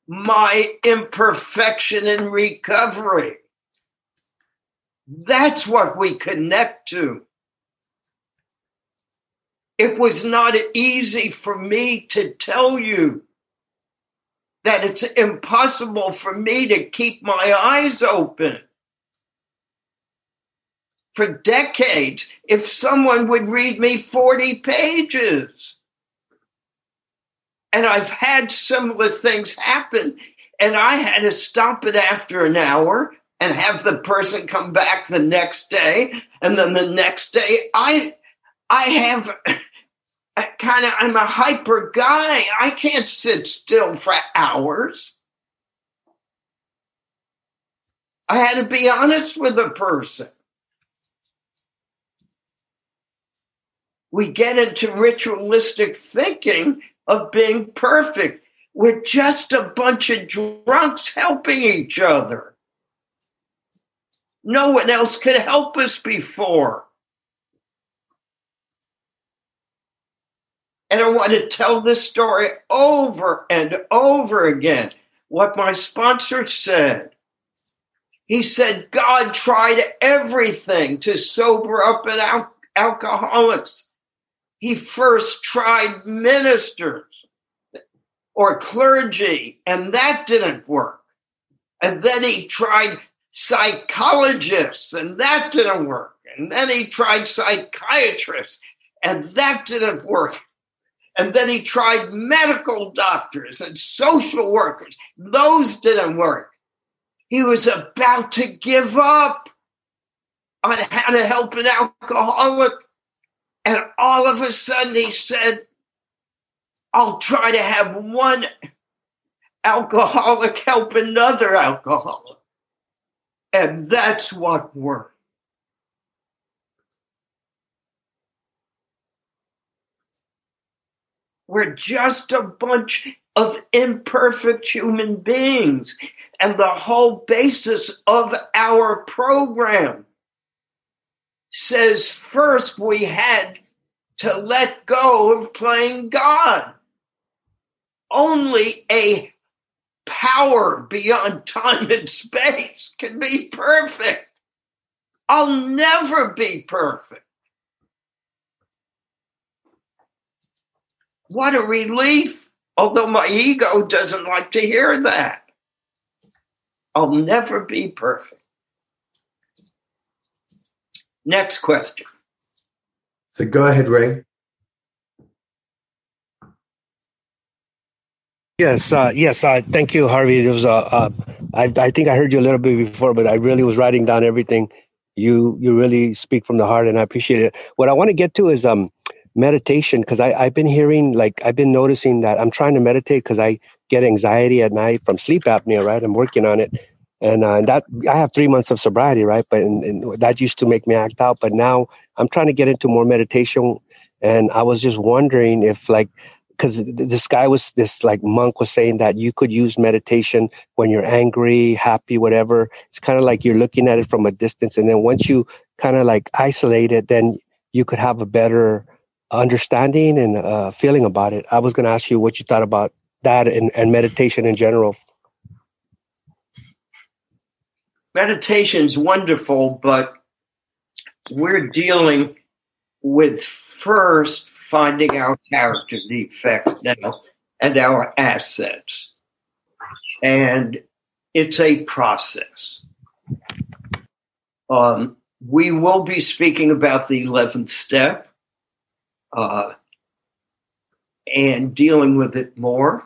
Speaker 2: my imperfection in recovery. That's what we connect to. It was not easy for me to tell you that it's impossible for me to keep my eyes open. For decades, if someone would read me 40 pages, and I've had similar things happen, and I had to stop it after an hour and have the person come back the next day, and then the next day, I I have kind of I'm a hyper guy. I can't sit still for hours. I had to be honest with the person. We get into ritualistic thinking of being perfect. We're just a bunch of drunks helping each other. No one else could help us before. And I want to tell this story over and over again. What my sponsor said. He said God tried everything to sober up an al- alcoholics. He first tried ministers or clergy, and that didn't work. And then he tried psychologists, and that didn't work. And then he tried psychiatrists, and that didn't work. And then he tried medical doctors and social workers. Those didn't work. He was about to give up on how to help an alcoholic. And all of a sudden he said, I'll try to have one alcoholic help another alcoholic. And that's what worked. We're just a bunch of imperfect human beings. And the whole basis of our program says first we had to let go of playing God. Only a power beyond time and space can be perfect. I'll never be perfect. What a relief. Although my ego doesn't like to hear that. I'll never be perfect. Next question.
Speaker 3: So go ahead, Ray.
Speaker 7: Yes, uh, yes. Uh, thank you, Harvey. It was. Uh, uh, I, I think I heard you a little bit before, but I really was writing down everything. You you really speak from the heart, and I appreciate it. What I want to get to is um meditation because I've been hearing like I've been noticing that I'm trying to meditate because I get anxiety at night from sleep apnea, right? I'm working on it, and, uh, that I have three months of sobriety, right? But and, and that used to make me act out, but now I'm trying to get into more meditation, and I was just wondering if like because this guy was this like monk was saying that you could use meditation when you're angry happy whatever it's kind of like you're looking at it from a distance and then once you kind of like isolate it, then you could have a better understanding and uh, feeling about it. I was going to ask you what you thought about that and, and meditation in general.
Speaker 2: Meditation is wonderful, but we're dealing with first finding our character defects now and our assets. And it's a process. Um, we will be speaking about the 11th step uh, and dealing with it more.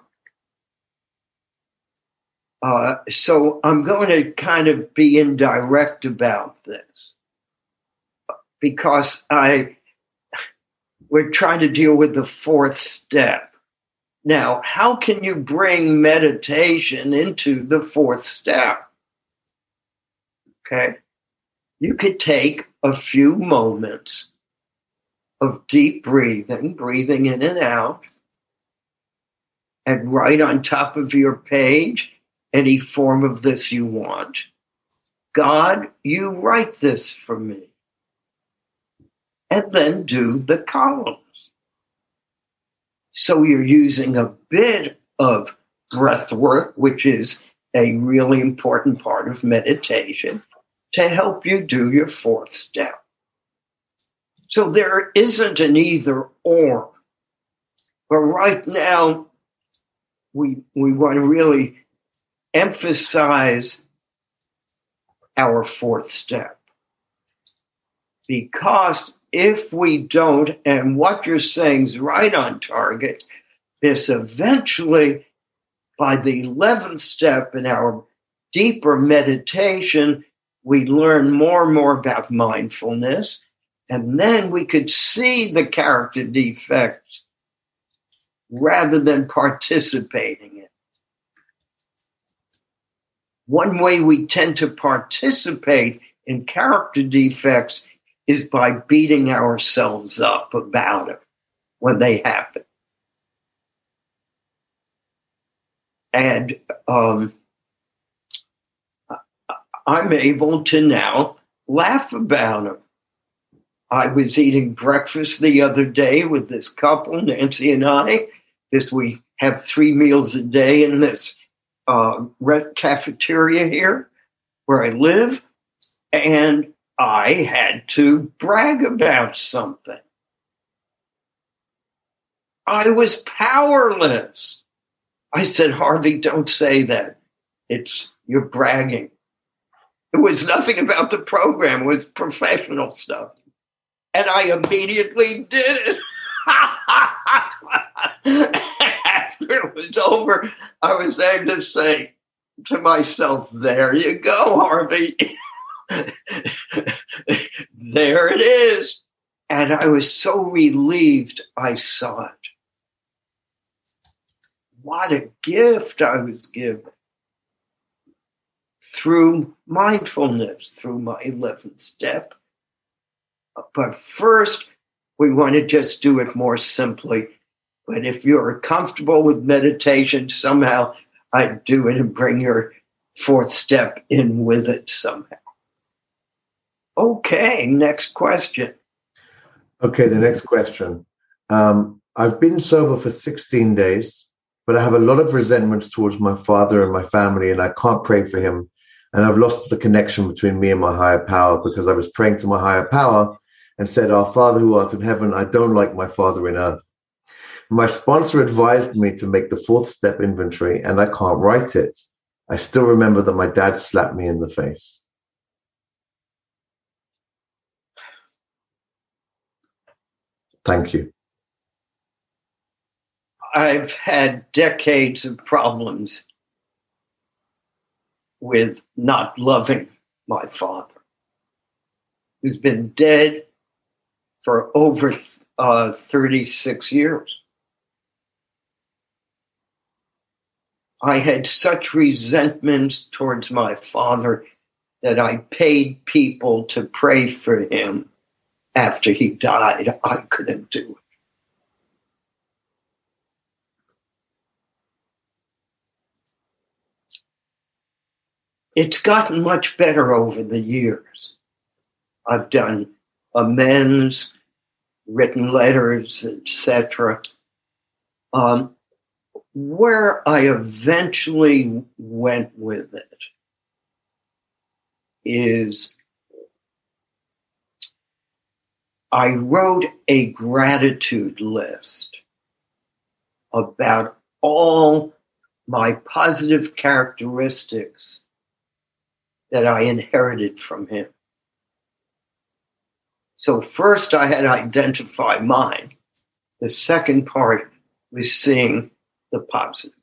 Speaker 2: Uh, so I'm going to kind of be indirect about this because I we're trying to deal with the fourth step. Now, how can you bring meditation into the fourth step? Okay. You could take a few moments of deep breathing, breathing in and out, and write on top of your page any form of this you want. God, you write this for me. And then do the columns. So you're using a bit of breath work, which is a really important part of meditation, to help you do your fourth step. So there isn't an either or. But right now, we, we want to really emphasize our fourth step. Because if we don't, and what you're saying is right on target, this eventually, by the 11th step in our deeper meditation, we learn more and more about mindfulness and then we could see the character defects rather than participating in. it. One way we tend to participate in character defects is by beating ourselves up about it when they happen. And um, I'm able to now laugh about them I was eating breakfast the other day with this couple, Nancy and I, because we have three meals a day in this uh, cafeteria here where I live. And I had to brag about something. I was powerless. I said, Harvey, don't say that. It's you're bragging. It was nothing about the program, it was professional stuff and I immediately did it. *laughs* After it was over, I was able to say to myself, There you go, Harvey. *laughs* there it is. And I was so relieved I saw it. What a gift I was given through mindfulness, through my 11th step but first, we want to just do it more simply. But if you're comfortable with meditation, somehow I'd do it and bring your fourth step in with it somehow. Okay, next question.
Speaker 3: Okay, the next question. Um, I've been sober for 16 days, but I have a lot of resentment towards my father and my family, and I can't pray for him. And I've lost the connection between me and my higher power because I was praying to my higher power and said, Our Father who art in heaven, I don't like my Father in earth. My sponsor advised me to make the fourth step inventory, and I can't write it. I still remember that my dad slapped me in the face. Thank you.
Speaker 2: I've had decades of problems with not loving my father, who's been dead for over uh, 36 years. I had such resentments towards my father that I paid people to pray for him after he died. I couldn't do it. It's gotten much better over the years. I've done amends, written letters, etc. Um, where I eventually went with it is I wrote a gratitude list about all my positive characteristics that I inherited from him. So, first I had to identify mine. The second part was seeing the positives.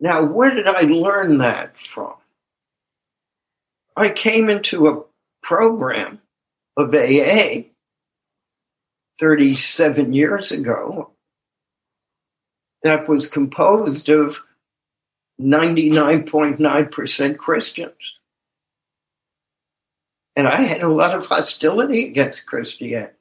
Speaker 2: Now, where did I learn that from? I came into a program of AA 37 years ago that was composed of 99.9% Christians. And I had a lot of hostility against Christianity.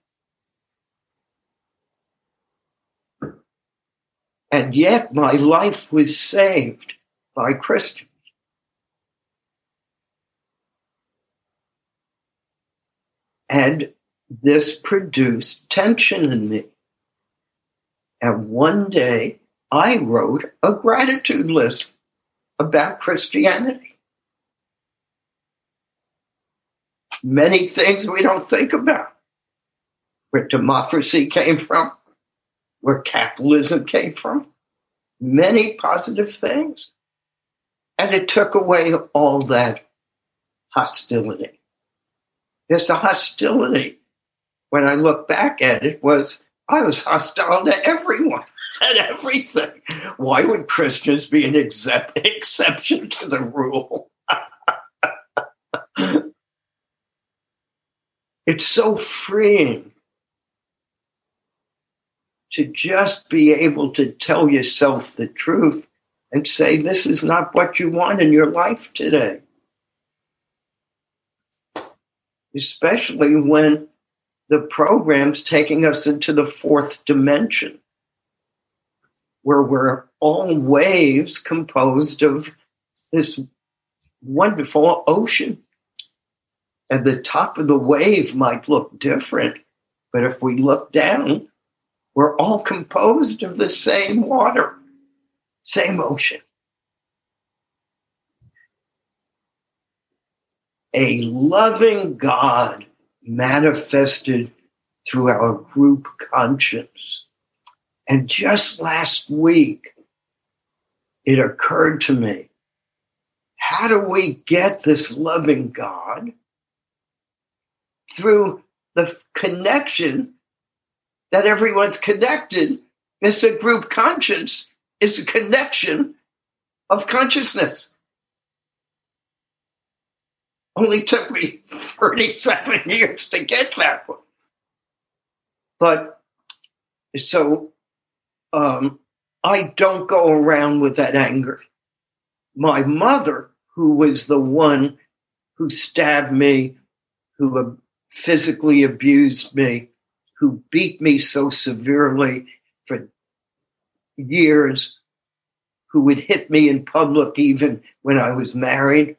Speaker 2: And yet my life was saved by Christians. And this produced tension in me. And one day I wrote a gratitude list about Christianity. Many things we don't think about. Where democracy came from, where capitalism came from, many positive things. And it took away all that hostility. There's a hostility. When I look back at it, was I was hostile to everyone and everything. Why would Christians be an except, *laughs* exception to the rule? *laughs* it's so freeing to just be able to tell yourself the truth and say, this is not what you want in your life today. Especially when the program's taking us into the fourth dimension where we're all waves composed of this wonderful ocean. And the top of the wave might look different, but if we look down, we're all composed of the same water, same ocean. A loving God manifested through our group conscience and just last week, it occurred to me how do we get this loving God through the connection that everyone's connected? It's a group conscience, it's a connection of consciousness. Only took me 37 *laughs* years to get that one. But so um, I don't go around with that anger. My mother, who was the one who stabbed me, who physically abused me, who beat me so severely for years, who would hit me in public even when I was married.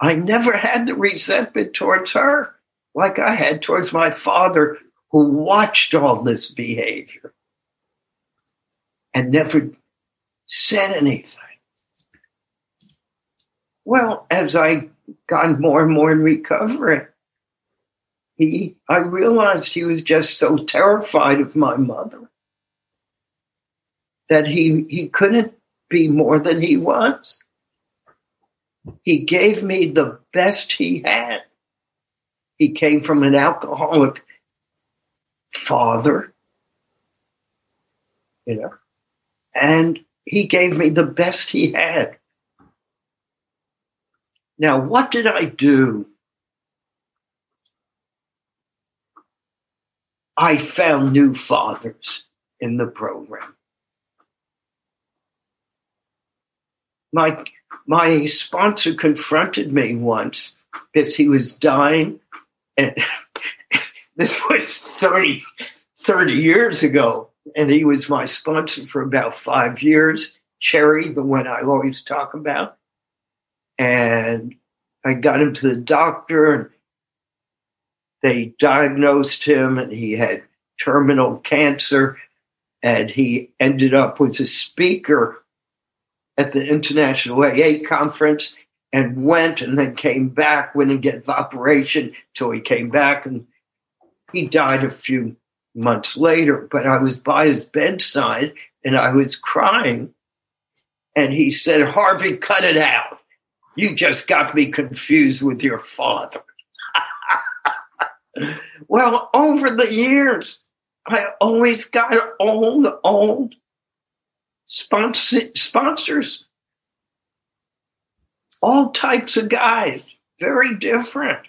Speaker 2: I never had the resentment towards her like I had towards my father, who watched all this behavior and never said anything. Well, as I got more and more in recovery, he I realized he was just so terrified of my mother that he he couldn't be more than he was. He gave me the best he had. He came from an alcoholic father, you know, and he gave me the best he had. Now, what did I do? I found new fathers in the program. My, my sponsor confronted me once because he was dying, and *laughs* this was 30, 30 years ago and he was my sponsor for about five years. Cherry, the one I always talk about. And I got him to the doctor, and they diagnosed him, and he had terminal cancer. And he ended up with a speaker at the International AA conference and went and then came back, went and get the operation till he came back and he died a few months later. But I was by his bedside and I was crying. And he said, Harvey, cut it out. You just got me confused with your father. *laughs* well, over the years, I always got old, old sponsor, sponsors, all types of guys, very different.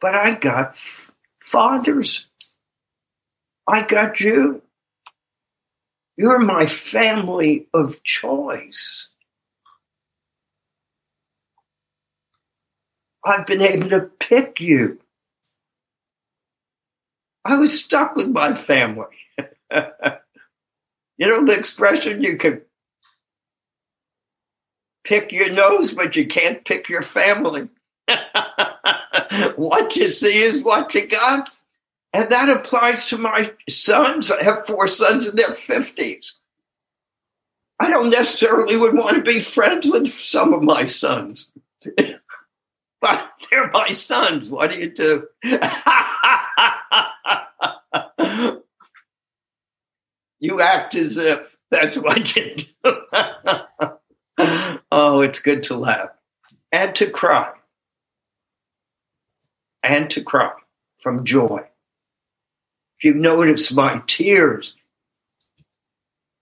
Speaker 2: But I got fathers. I got you. You're my family of choice. I've been able to pick you. I was stuck with my family. *laughs* you know the expression you can pick your nose, but you can't pick your family. *laughs* what you see is what you got. And that applies to my sons. I have four sons in their 50s. I don't necessarily would want to be friends with some of my sons. *laughs* but they're my sons. What do you do? *laughs* you act as if that's what you do. *laughs* oh, it's good to laugh and to cry. And to cry from joy. You notice, my tears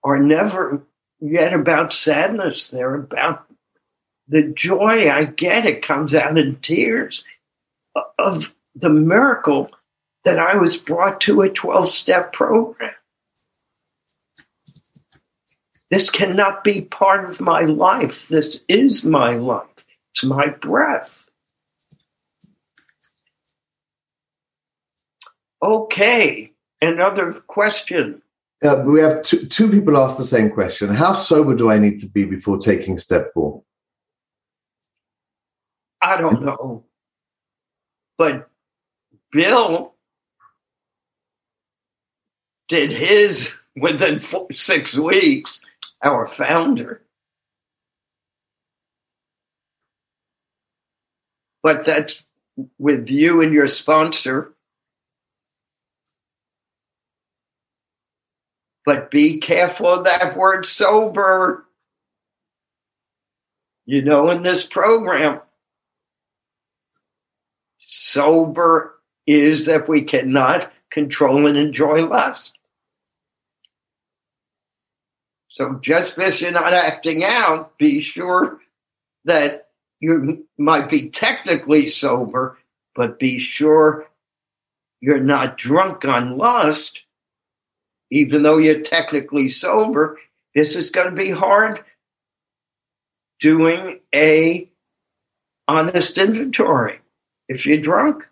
Speaker 2: are never yet about sadness, they're about the joy I get. It comes out in tears of the miracle that I was brought to a 12 step program. This cannot be part of my life. This is my life. It's my breath. Okay, another question.
Speaker 3: Uh, we have two, two people ask the same question. How sober do I need to be before taking step four?
Speaker 2: I don't know. But Bill did his within four, six weeks, our founder. But that's with you and your sponsor. But be careful of that word sober. You know, in this program, sober is that we cannot control and enjoy lust. So just because you're not acting out, be sure that you might be technically sober, but be sure you're not drunk on lust, even though you're technically sober. This is going to be hard doing a honest inventory if you're drunk.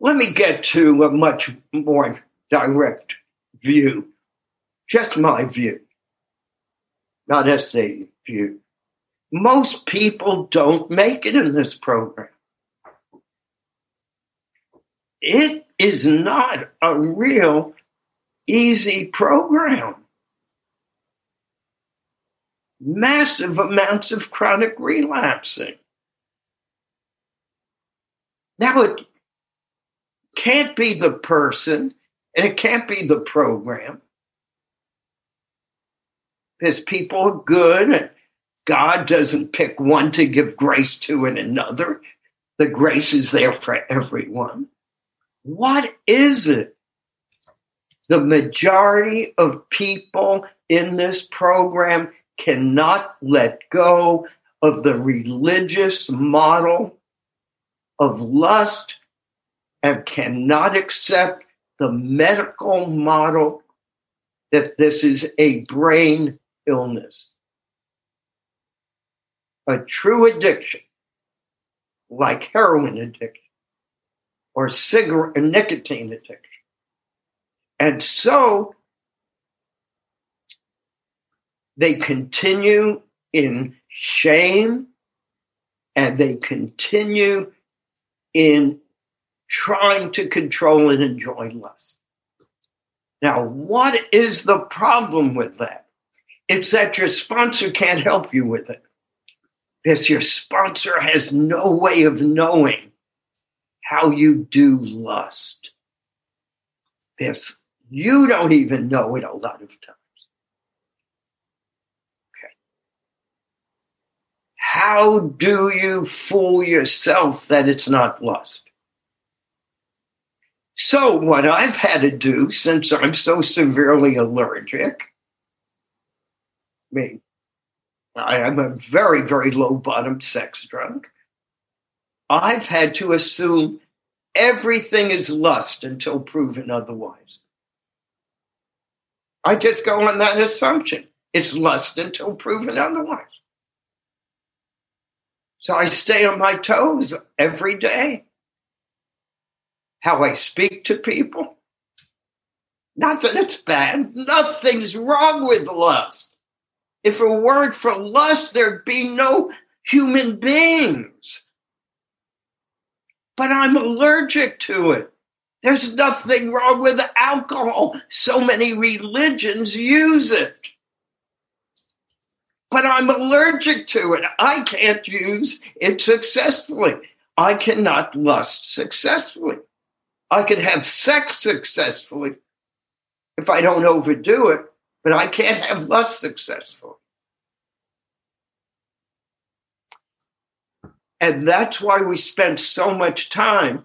Speaker 2: Let me get to a much more direct view, just my view, not SA view. Most people don't make it in this program. It is not a real easy program. Massive amounts of chronic relapsing. Now, it can't be the person and it can't be the program because people are good and God doesn't pick one to give grace to and another. The grace is there for everyone. What is it? The majority of people in this program cannot let go of the religious model of lust and cannot accept the medical model that this is a brain illness. A true addiction, like heroin addiction, or cigarette and nicotine addiction. And so they continue in shame and they continue in trying to control and enjoy lust. Now, what is the problem with that? It's that your sponsor can't help you with it. Because your sponsor has no way of knowing how you do lust. Because you don't even know it a lot of times. Okay. How do you fool yourself that it's not lust? So, what I've had to do since I'm so severely allergic, Mean, I am a very, very low bottom sex drunk. I've had to assume everything is lust until proven otherwise. I just go on that assumption. It's lust until proven otherwise. So I stay on my toes every day. How I speak to people. Not that it's bad. Nothing's wrong with lust. If it weren't for lust, there'd be no human beings. But I'm allergic to it. There's nothing wrong with alcohol. So many religions use it but I'm allergic to it. I can't use it successfully. I cannot lust successfully. I can have sex successfully if I don't overdo it, but I can't have lust successful. And that's why we spend so much time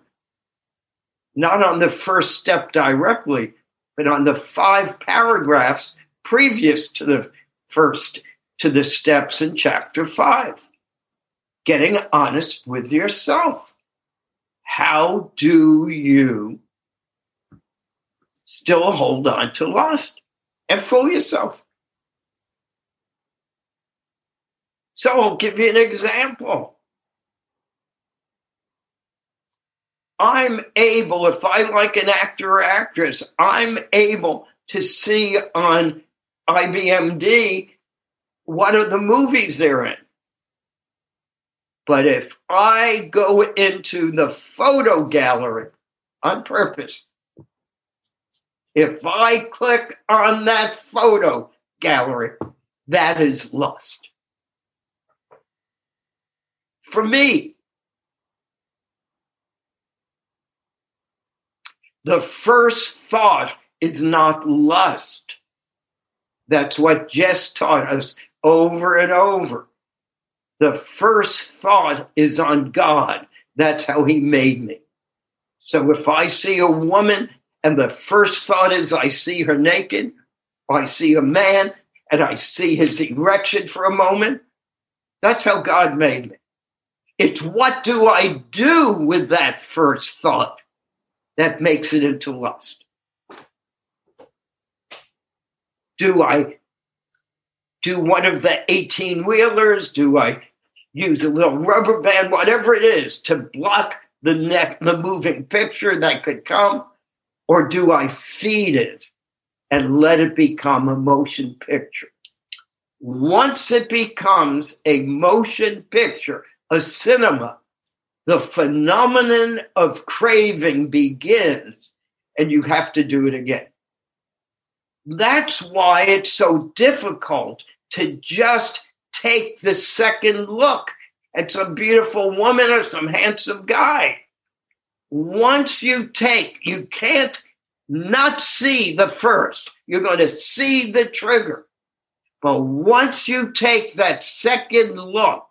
Speaker 2: not on the first step directly, but on the five paragraphs previous to the first to the steps in chapter five getting honest with yourself. How do you still hold on to lust and fool yourself? So I'll give you an example. I'm able, if I like an actor or actress, I'm able to see on IMDb what are the movies they're in? But if I go into the photo gallery on purpose, if I click on that photo gallery, that is lust. For me, the first thought is not lust. That's what Jess taught us over and over. The first thought is on God. That's how He made me. So if I see a woman and the first thought is I see her naked, I see a man and I see his erection for a moment, that's how God made me. It's what do I do with that first thought that makes it into lust? Do I do one of the 18 wheelers? Do I use a little rubber band, whatever it is, to block the neck, the moving picture that could come? Or do I feed it and let it become a motion picture? Once it becomes a motion picture, a cinema, the phenomenon of craving begins and you have to do it again. That's why it's so difficult to just take the second look at some beautiful woman or some handsome guy. Once you take, you can't not see the first. You're going to see the trigger. But once you take that second look,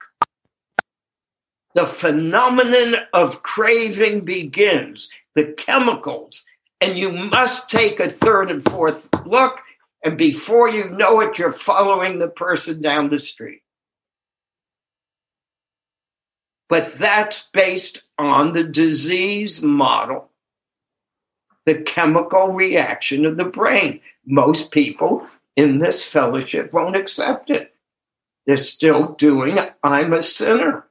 Speaker 2: the phenomenon of craving begins. The chemicals and you must take a third and fourth look. And before you know it, you're following the person down the street. But that's based on the disease model, the chemical reaction of the brain. Most people in this fellowship won't accept it. They're still doing, I'm a sinner.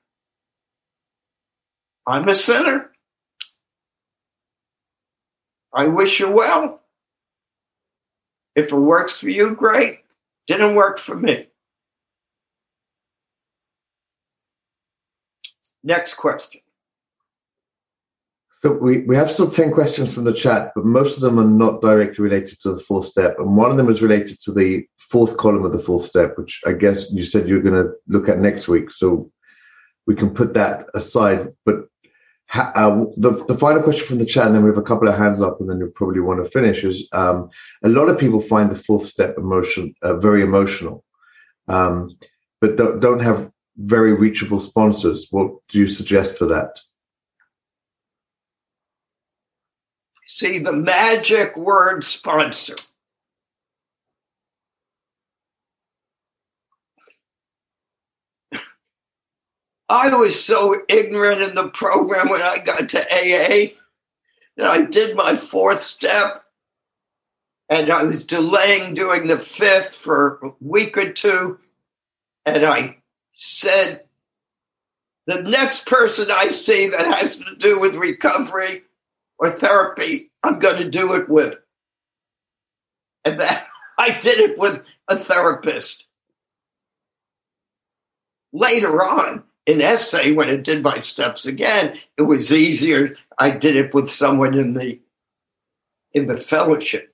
Speaker 2: I'm a sinner. I wish you well. If it works for you, great. Didn't work for me. Next question.
Speaker 3: So we, we have still 10 questions from the chat, but most of them are not directly related to the fourth step. And one of them is related to the fourth column of the fourth step, which I guess you said you're going to look at next week. So we can put that aside. But ha- uh, the, the final question from the chat, and then we have a couple of hands up, and then you probably want to finish, is um, a lot of people find the fourth step emotion uh, very emotional, um, but don't, don't have very reachable sponsors. What do you suggest for that?
Speaker 2: See, the magic word sponsor. I was so ignorant in the program when I got to AA that I did my fourth step and I was delaying doing the fifth for a week or two. And I said, the next person I see that has to do with recovery, or therapy I'm going to do it with. And that *laughs* I did it with a therapist. Later on, in SA, when I did my steps again, it was easier. I did it with someone in the in the fellowship.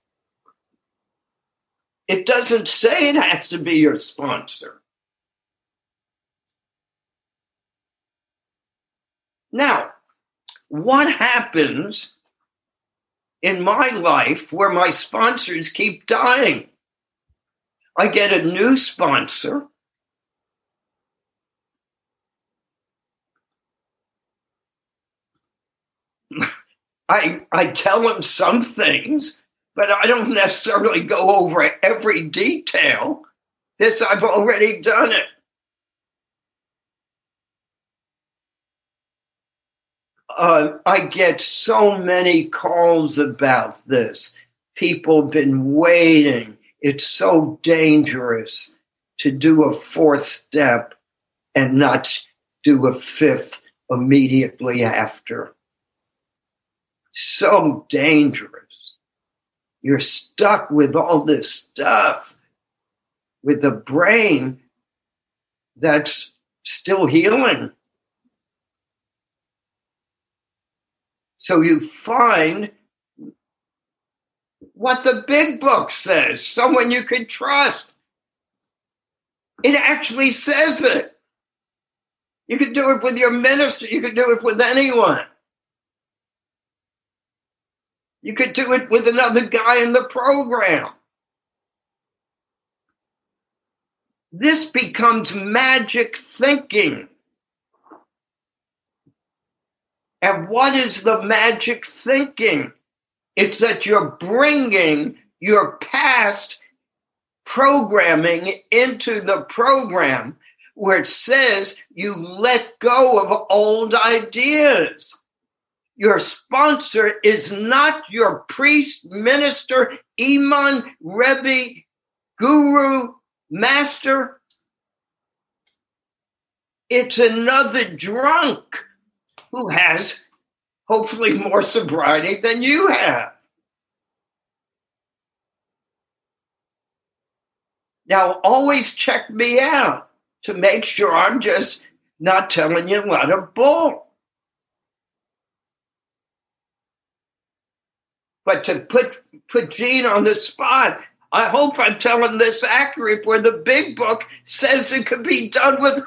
Speaker 2: It doesn't say it has to be your sponsor. Now, what happens in my life where my sponsors keep dying? I get a new sponsor. *laughs* I, I tell them some things, but I don't necessarily go over every detail. This I've already done it. Uh, I get so many calls about this. People have been waiting. It's so dangerous to do a fourth step and not do a fifth immediately after. So dangerous. You're stuck with all this stuff with the brain that's still healing. So you find what the big book says, someone you can trust. It actually says it. You could do it with your minister, you could do it with anyone. You could do it with another guy in the program. This becomes magic thinking. And what is the magic thinking? It's that you're bringing your past programming into the program where it says you let go of old ideas. Your sponsor is not your priest, minister, imam, rebbe, guru, master. It's another drunk who has hopefully more sobriety than you have. Now, always check me out to make sure I'm just not telling you a lot of bull. But to put put Gene on the spot, I hope I'm telling this accurate where the big book says it could be done with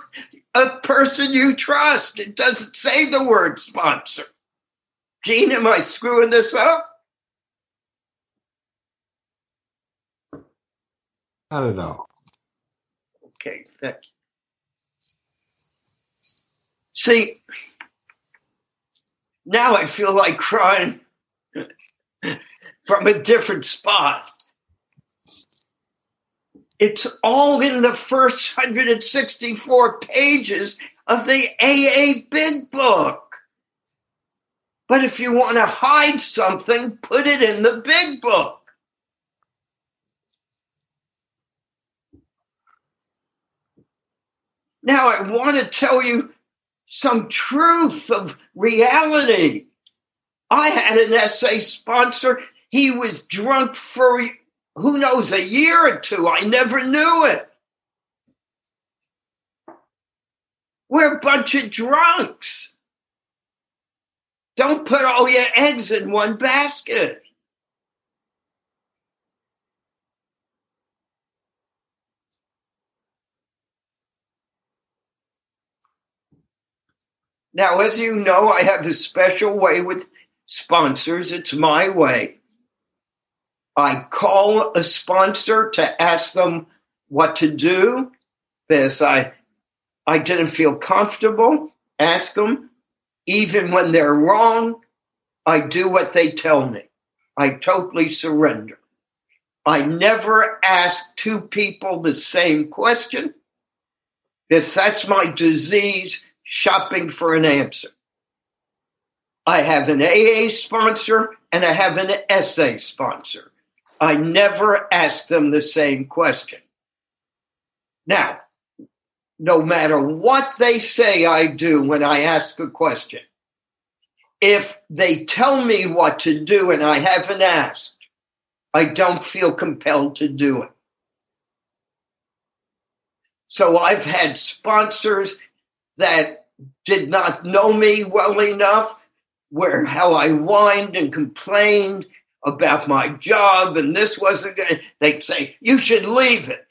Speaker 2: a person you trust. It doesn't say the word sponsor. Gene, am I screwing this up?
Speaker 8: I don't know.
Speaker 2: Okay, thank you. See, now I feel like crying *laughs* from a different spot. It's all in the first 164 pages of the AA Big Book. But if you want to hide something, put it in the Big Book. Now, I want to tell you some truth of reality. I had an SA sponsor. He was drunk for who knows, a year or two. I never knew it. We're a bunch of drunks. Don't put all your eggs in one basket. Now, as you know, I have a special way with sponsors. It's my way. I call a sponsor to ask them what to do because I I didn't feel comfortable. Ask them, even when they're wrong, I do what they tell me. I totally surrender. I never ask two people the same question because that's my disease shopping for an answer. I have an AA sponsor and I have an SA sponsor. I never ask them the same question. Now, no matter what they say I do when I ask a question, if they tell me what to do and I haven't asked, I don't feel compelled to do it. So I've had sponsors that did not know me well enough, where how I whined and complained about my job and this wasn't good. They'd say, You should leave it.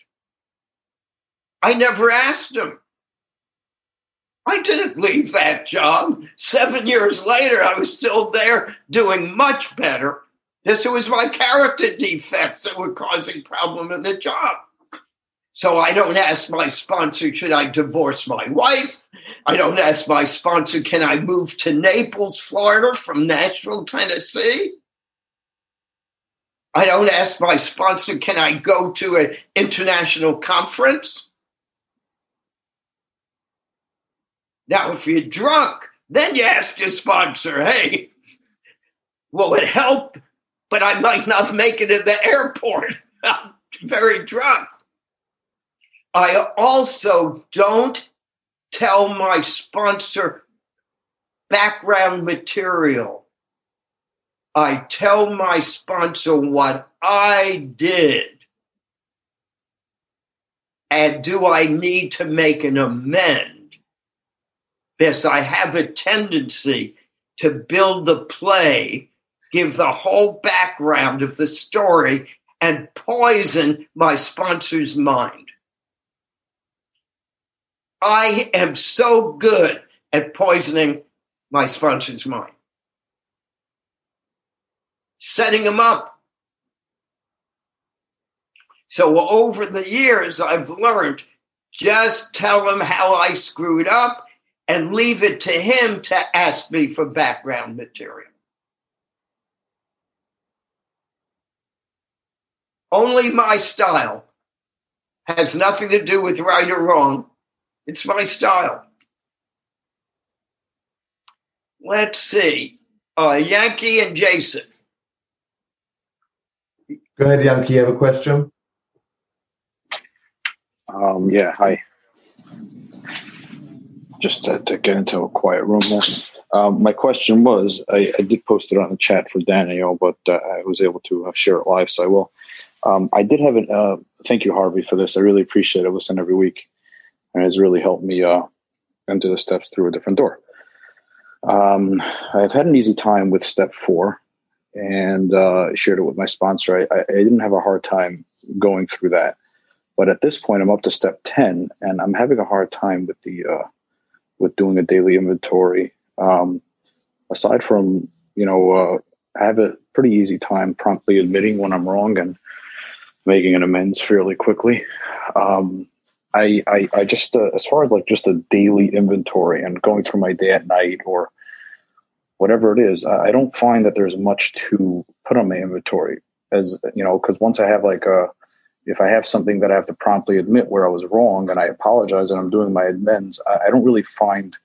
Speaker 2: I never asked them. I didn't leave that job. Seven years later, I was still there doing much better. This was my character defects that were causing problem in the job. So I don't ask my sponsor, should I divorce my wife? I don't ask my sponsor, can I move to Naples, Florida from Nashville, Tennessee? I don't ask my sponsor, can I go to an international conference? Now, if you're drunk, then you ask your sponsor, hey, will it help? But I might not make it in the airport. *laughs* I'm very drunk. I also don't tell my sponsor background material. I tell my sponsor what I did. And do I need to make an amend? Yes, I have a tendency to build the play, give the whole background of the story, and poison my sponsor's mind. I am so good at poisoning my sponsor's mind. Setting them up. So over the years, I've learned just tell him how I screwed up and leave it to him to ask me for background material. Only my style has nothing to do with right or wrong. It's my style. Let's see. Uh, Yankee and Jason.
Speaker 3: Go ahead, Yankee. You have a question?
Speaker 8: Um, yeah, hi. Just to, to, get into a quiet room there. Um, my question was I, I, did post it on the chat for Daniel, but uh, I was able to uh, share it live, so I will. Um, I did have an, uh, thank you, Harvey, for this. I really appreciate it. I listen every week and it's really helped me uh, enter the steps through a different door. Um, I've had an easy time with step four and uh, shared it with my sponsor. I, I, didn't have a hard time going through that. But at this point, I'm up to step 10 and I'm having a hard time with the, uh, with doing a daily inventory. Um, aside from, you know, uh, I have a pretty easy time promptly admitting when I'm wrong and making an amends fairly quickly. Um, I, I, I just uh, as far as like just a daily inventory and going through my day at night or whatever it is, I, don't find that there's much to put on my inventory. As you know, because once I have like a, if I have something that I have to promptly admit where I was wrong and I apologize and I'm doing my amends, I, I don't really find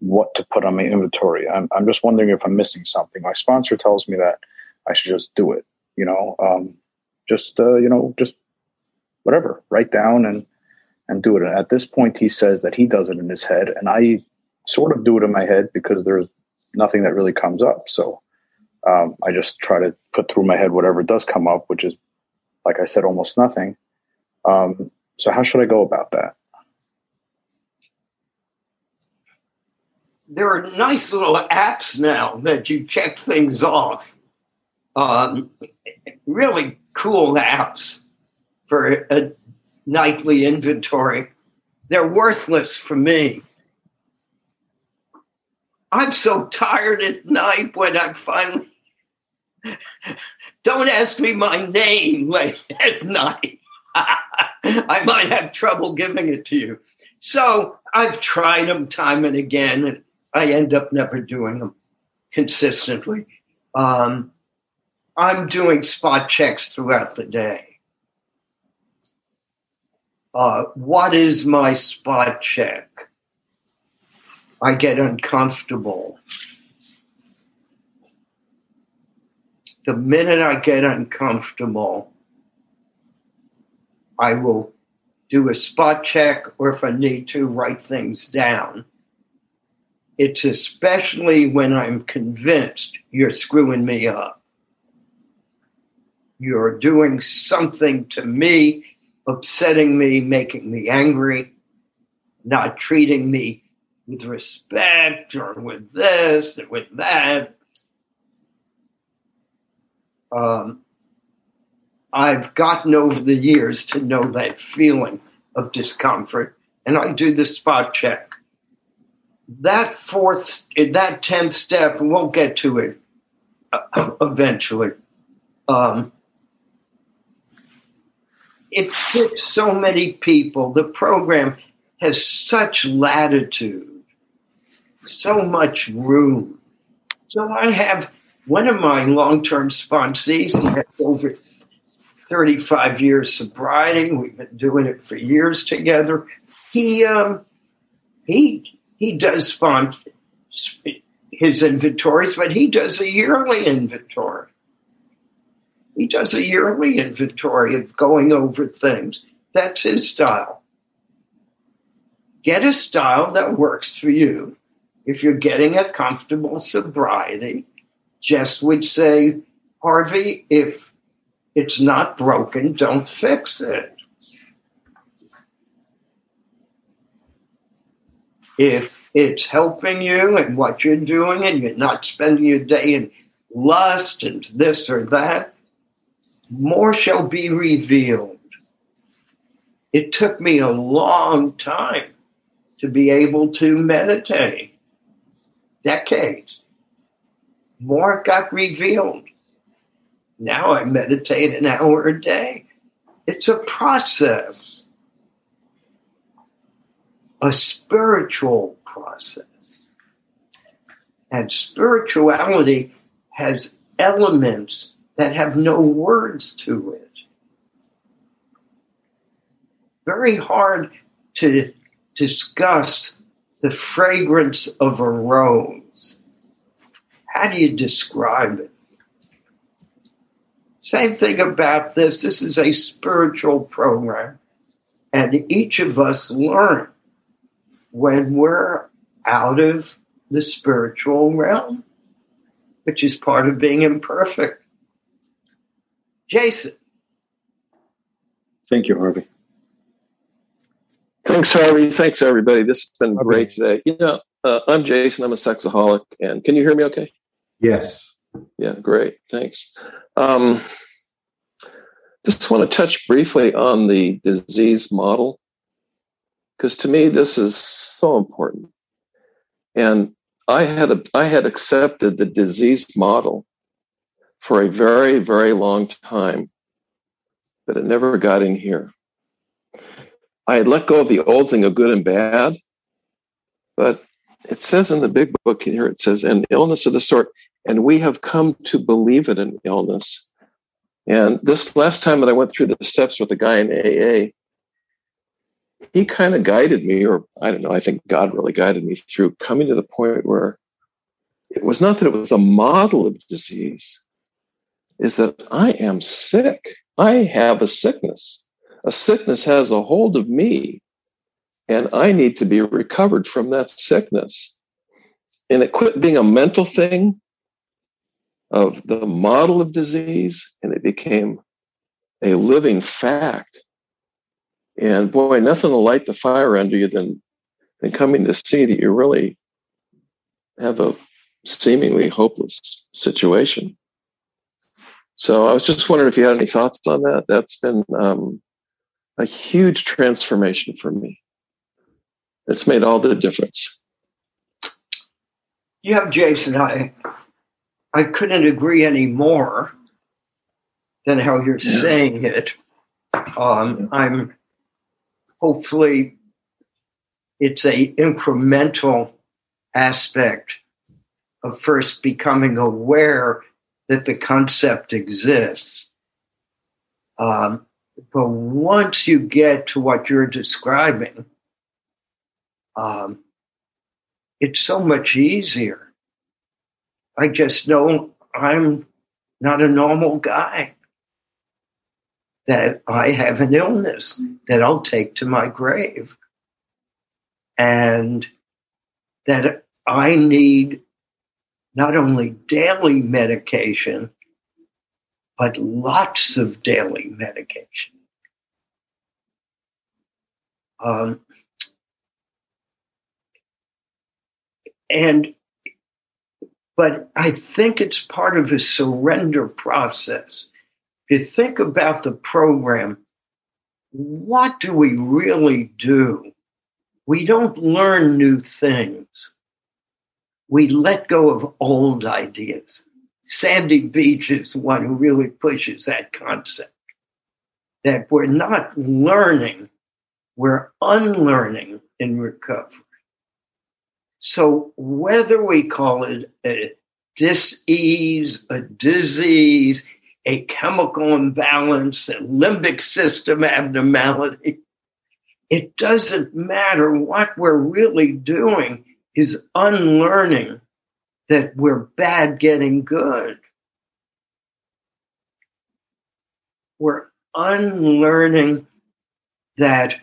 Speaker 8: what to put on my inventory. I'm, I'm just wondering if I'm missing something. My sponsor tells me that I should just do it. You know, um, just uh, you know, just whatever, write down and and do it. And at this point, he says that he does it in his head, and I sort of do it in my head because there's nothing that really comes up. So Um, I just try to put through my head whatever does come up, which is, like I said, almost nothing. Um, so how should I go about that?
Speaker 2: There are nice little apps now that you check things off. Um, really cool apps for a nightly inventory. They're worthless for me. I'm so tired at night when I finally don't ask me my name *laughs* late at night. I might have trouble giving it to you. So I've tried them time and again, and I end up never doing them consistently. Um, I'm doing spot checks throughout the day. Uh, what is my spot check? I get uncomfortable. The minute I get uncomfortable, I will do a spot check or if I need to, write things down. It's especially when I'm convinced you're screwing me up. You're doing something to me, upsetting me, making me angry, not treating me with respect or with this or with that. Um, I've gotten over the years to know that feeling of discomfort, and I do the spot check. That fourth, that tenth step, we won't get to it uh, eventually. Um, it fits so many people. The program has such latitude so much room. So I have one of my long term sponsees, he has over 35 years sobriety. We've been doing it for years together. He, um, he, he does sponsor his inventories, but he does a yearly inventory. He does a yearly inventory of going over things. That's his style. Get a style that works for you if you're getting a comfortable sobriety, Jess would say, Harvey, if it's not broken, don't fix it. If it's helping you and what you're doing, and you're not spending your day in lust and this or that, more shall be revealed. It took me a long time to be able to meditate decades. More got revealed. Now I meditate an hour a day. It's a process, a spiritual process. And spirituality has elements that have no words to it. Very hard to discuss the fragrance of a rose. How do you describe it? Same thing about this. This is a spiritual program, and each of us learn when we're out of the spiritual realm, which is part of being imperfect. Jason.
Speaker 8: Thank you, Harvey.
Speaker 9: Thanks, Harvey. Thanks, everybody. This has been okay. great today. You know, uh, I'm Jason. I'm a sexaholic, and can you hear me? Okay.
Speaker 3: Yes.
Speaker 9: Yeah. Great. Thanks. Um, just want to touch briefly on the disease model because to me this is so important. And I had a, I had accepted the disease model for a very very long time, but it never got in here. I had let go of the old thing of good and bad, but it says in the big book here, it says, an illness of the sort, and we have come to believe it an illness. And this last time that I went through the steps with the guy in AA, he kind of guided me, or I don't know, I think God really guided me through coming to the point where it was not that it was a model of disease, is that I am sick. I have a sickness a sickness has a hold of me and I need to be recovered from that sickness. And it quit being a mental thing. of the model of disease and it became a living fact. And boy, nothing will light the fire under you than, than coming to see that you really have a seemingly hopeless situation. So I was just wondering if you had any thoughts on that. That's been um, a huge transformation for me. It's made all the difference.
Speaker 2: Yeah, Jason, I I couldn't agree any more than how you're yeah. saying it. Um, I'm hopefully it's a incremental aspect of first becoming aware that the concept exists. Um, but once you get to what you're describing, um, it's so much easier. I just know I'm not a normal guy, that I have an illness that I'll take to my grave, and that I need not only daily medication, but lots of daily medication. Um, and but I think it's part of a surrender process. If you think about the program, what do we really do? We don't learn new things we let go of old ideas. Sandy Beach is the one who really pushes that concept that we're not learning, we're unlearning in recovery. So whether we call it a dis-ease, a disease, a chemical imbalance, a limbic system abnormality, it doesn't matter what we're really doing is unlearning that we're bad getting good. We're unlearning that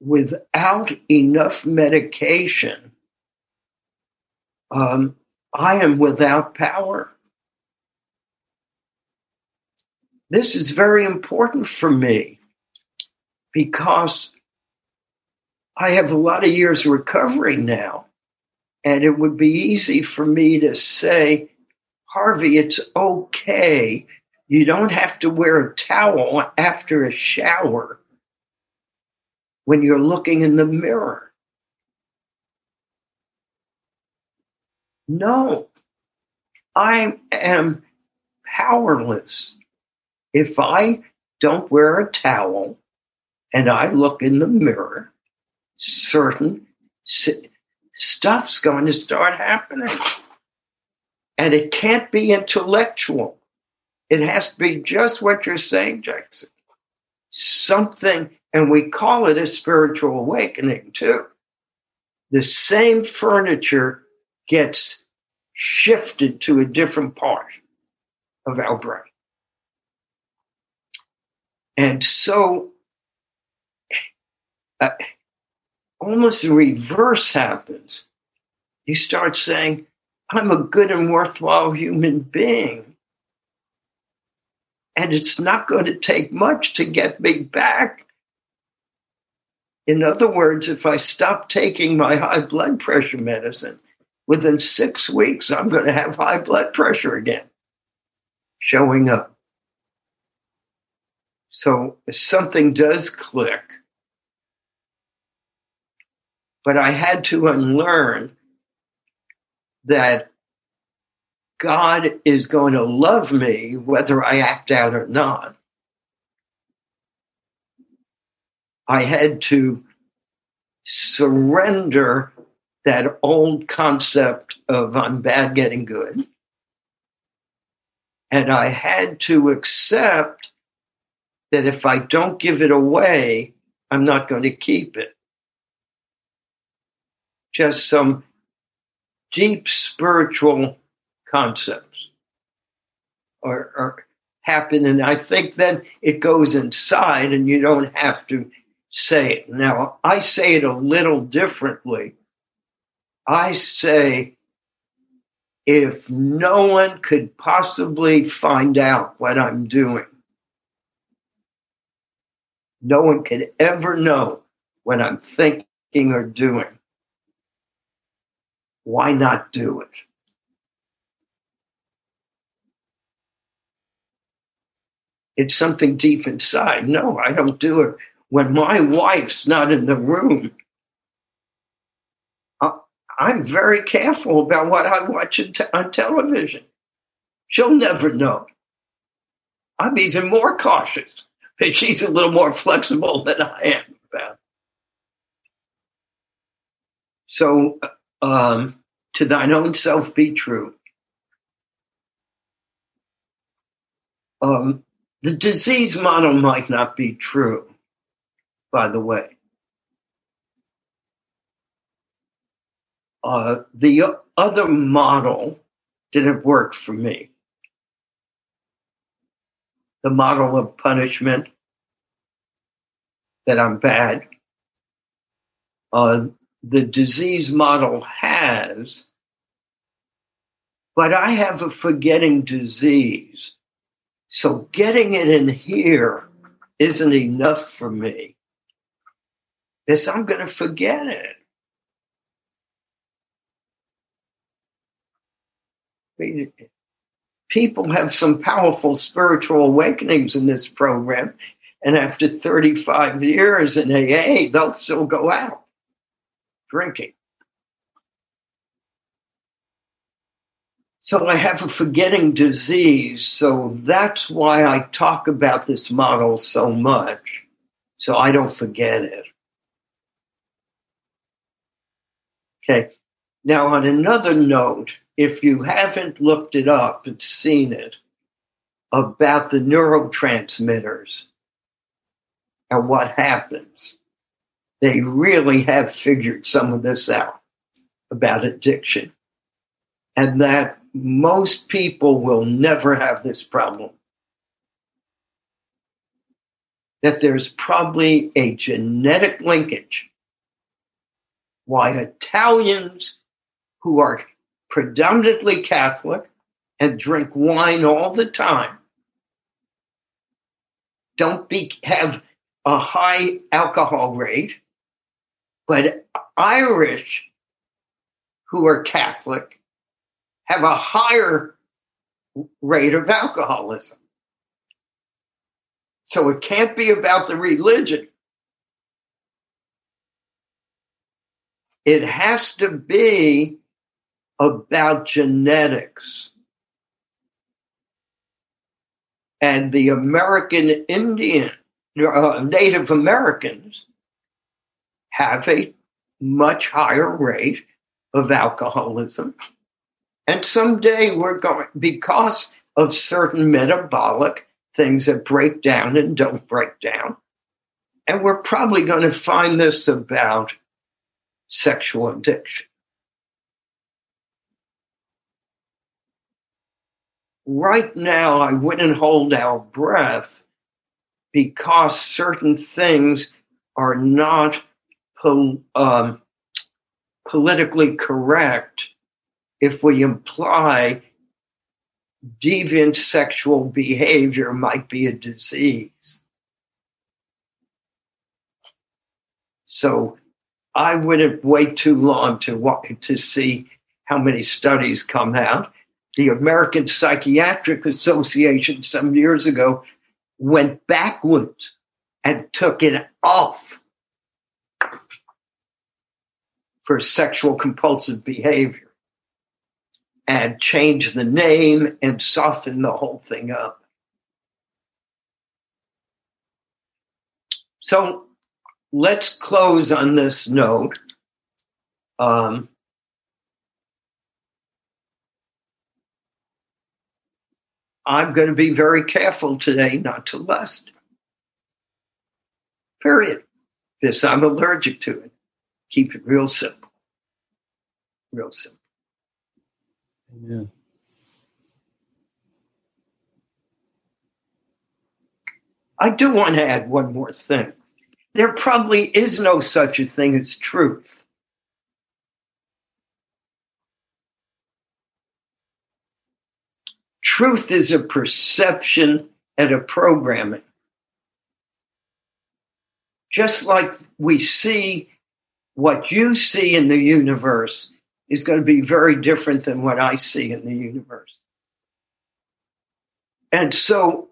Speaker 2: without enough medication, um, I am without power. This is very important for me because I have a lot of years recovery now. And it would be easy for me to say, Harvey, it's okay. You don't have to wear a towel after a shower when you're looking in the mirror. No, I am powerless. If I don't wear a towel and I look in the mirror, certain stuff's going to start happening. And it can't be intellectual. It has to be just what you're saying, Jackson. Something, and we call it a spiritual awakening too. The same furniture gets shifted to a different part of our brain. And so, uh, almost the reverse happens. You start saying, I'm a good and worthwhile human being. And it's not going to take much to get me back. In other words, if I stop taking my high blood pressure medicine, within six weeks, I'm going to have high blood pressure again showing up. So if something does click, but I had to unlearn that God is going to love me whether I act out or not. I had to surrender that old concept of I'm bad getting good. And I had to accept that if I don't give it away, I'm not going to keep it just some deep spiritual concepts or, or happen. And I think then it goes inside and you don't have to say it. Now, I say it a little differently. I say, if no one could possibly find out what I'm doing, no one could ever know what I'm thinking or doing, why not do it? It's something deep inside. No, I don't do it. When my wife's not in the room, I'm very careful about what I watch on television. She'll never know. I'm even more cautious, but *laughs* she's a little more flexible than I am about. So, uh, um, to thine own self be true. Um, the disease model might not be true, by the way. Uh, the other model didn't work for me. The model of punishment that I'm bad. Uh, the disease model has, but I have a forgetting disease. So getting it in here isn't enough for me. Yes, I'm going to forget it. People have some powerful spiritual awakenings in this program. And after 35 years in AA, they'll still go out drinking. So I have a forgetting disease. So that's why I talk about this model so much. So I don't forget it. Okay. Now, on another note, if you haven't looked it up and seen it about the neurotransmitters and what happens, they really have figured some of this out about addiction. And that most people will never have this problem. That there's probably a genetic linkage why Italians who are predominantly Catholic and drink wine all the time don't be, have a high alcohol rate, but Irish who are Catholic have a higher rate of alcoholism. So it can't be about the religion. It has to be about genetics. And the American Indian, uh, Native Americans have a much higher rate of alcoholism. And someday we're going, because of certain metabolic things that break down and don't break down, and we're probably going to find this about sexual addiction. right now I wouldn't hold our breath because certain things are not pol- um, politically correct if we imply deviant sexual behavior might be a disease. So I wouldn't wait too long to to see how many studies come out the American Psychiatric Association some years ago went backwards and took it off for sexual compulsive behavior and change the name and soften the whole thing up. So let's close on this note. Um, I'm going to be very careful today not to lust. Period. Because I'm allergic to it. Keep it real simple. Real simple.
Speaker 4: Yeah.
Speaker 2: I do want to add one more thing. There probably is no such a thing as truth. Truth is a perception and a programming. Just like we see what you see in the universe is going to be very different than what I see in the universe. And so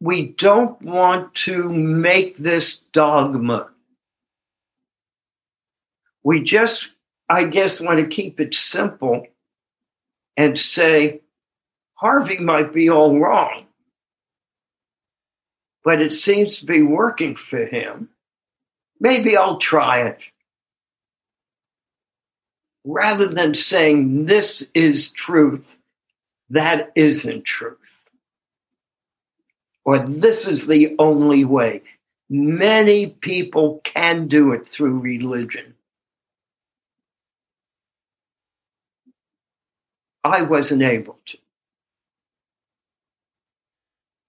Speaker 2: we don't want to make this dogma. We just, I guess, want to keep it simple and say, Harvey might be all wrong, but it seems to be working for him. Maybe I'll try it. Rather than saying this is truth, that isn't truth. Or this is the only way. Many people can do it through religion. I wasn't able to.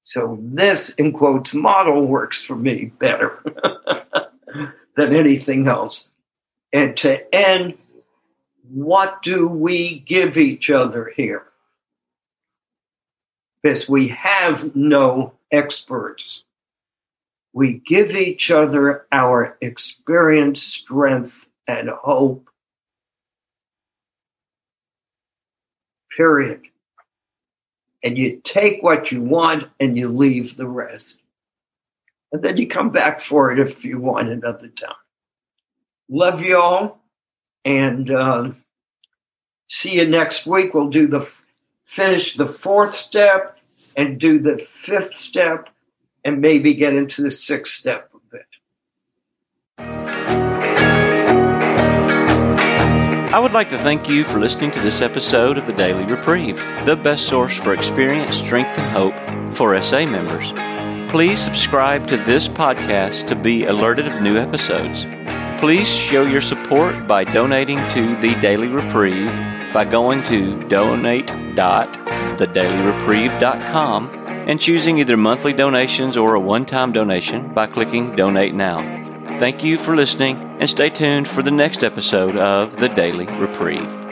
Speaker 2: So this, in quotes, model works for me better *laughs* than anything else. And to end, what do we give each other here? Because we have no experts. We give each other our experience, strength, and hope. Period and you take what you want and you leave the rest. And then you come back for it if you want another time. Love you all and uh, see you next week. We'll do the finish the fourth step and do the fifth step and maybe get into the sixth step a bit.
Speaker 1: I would like to thank you for listening to this episode of the Daily Reprieve, the best source for experience, strength, and hope for SA members. Please subscribe to this podcast to be alerted of new episodes. Please show your support by donating to the Daily Reprieve by going to donate.thedailyreprieve.com and choosing either monthly donations or a one time donation by clicking Donate Now. Thank you for listening and stay tuned for the next episode of The Daily Reprieve.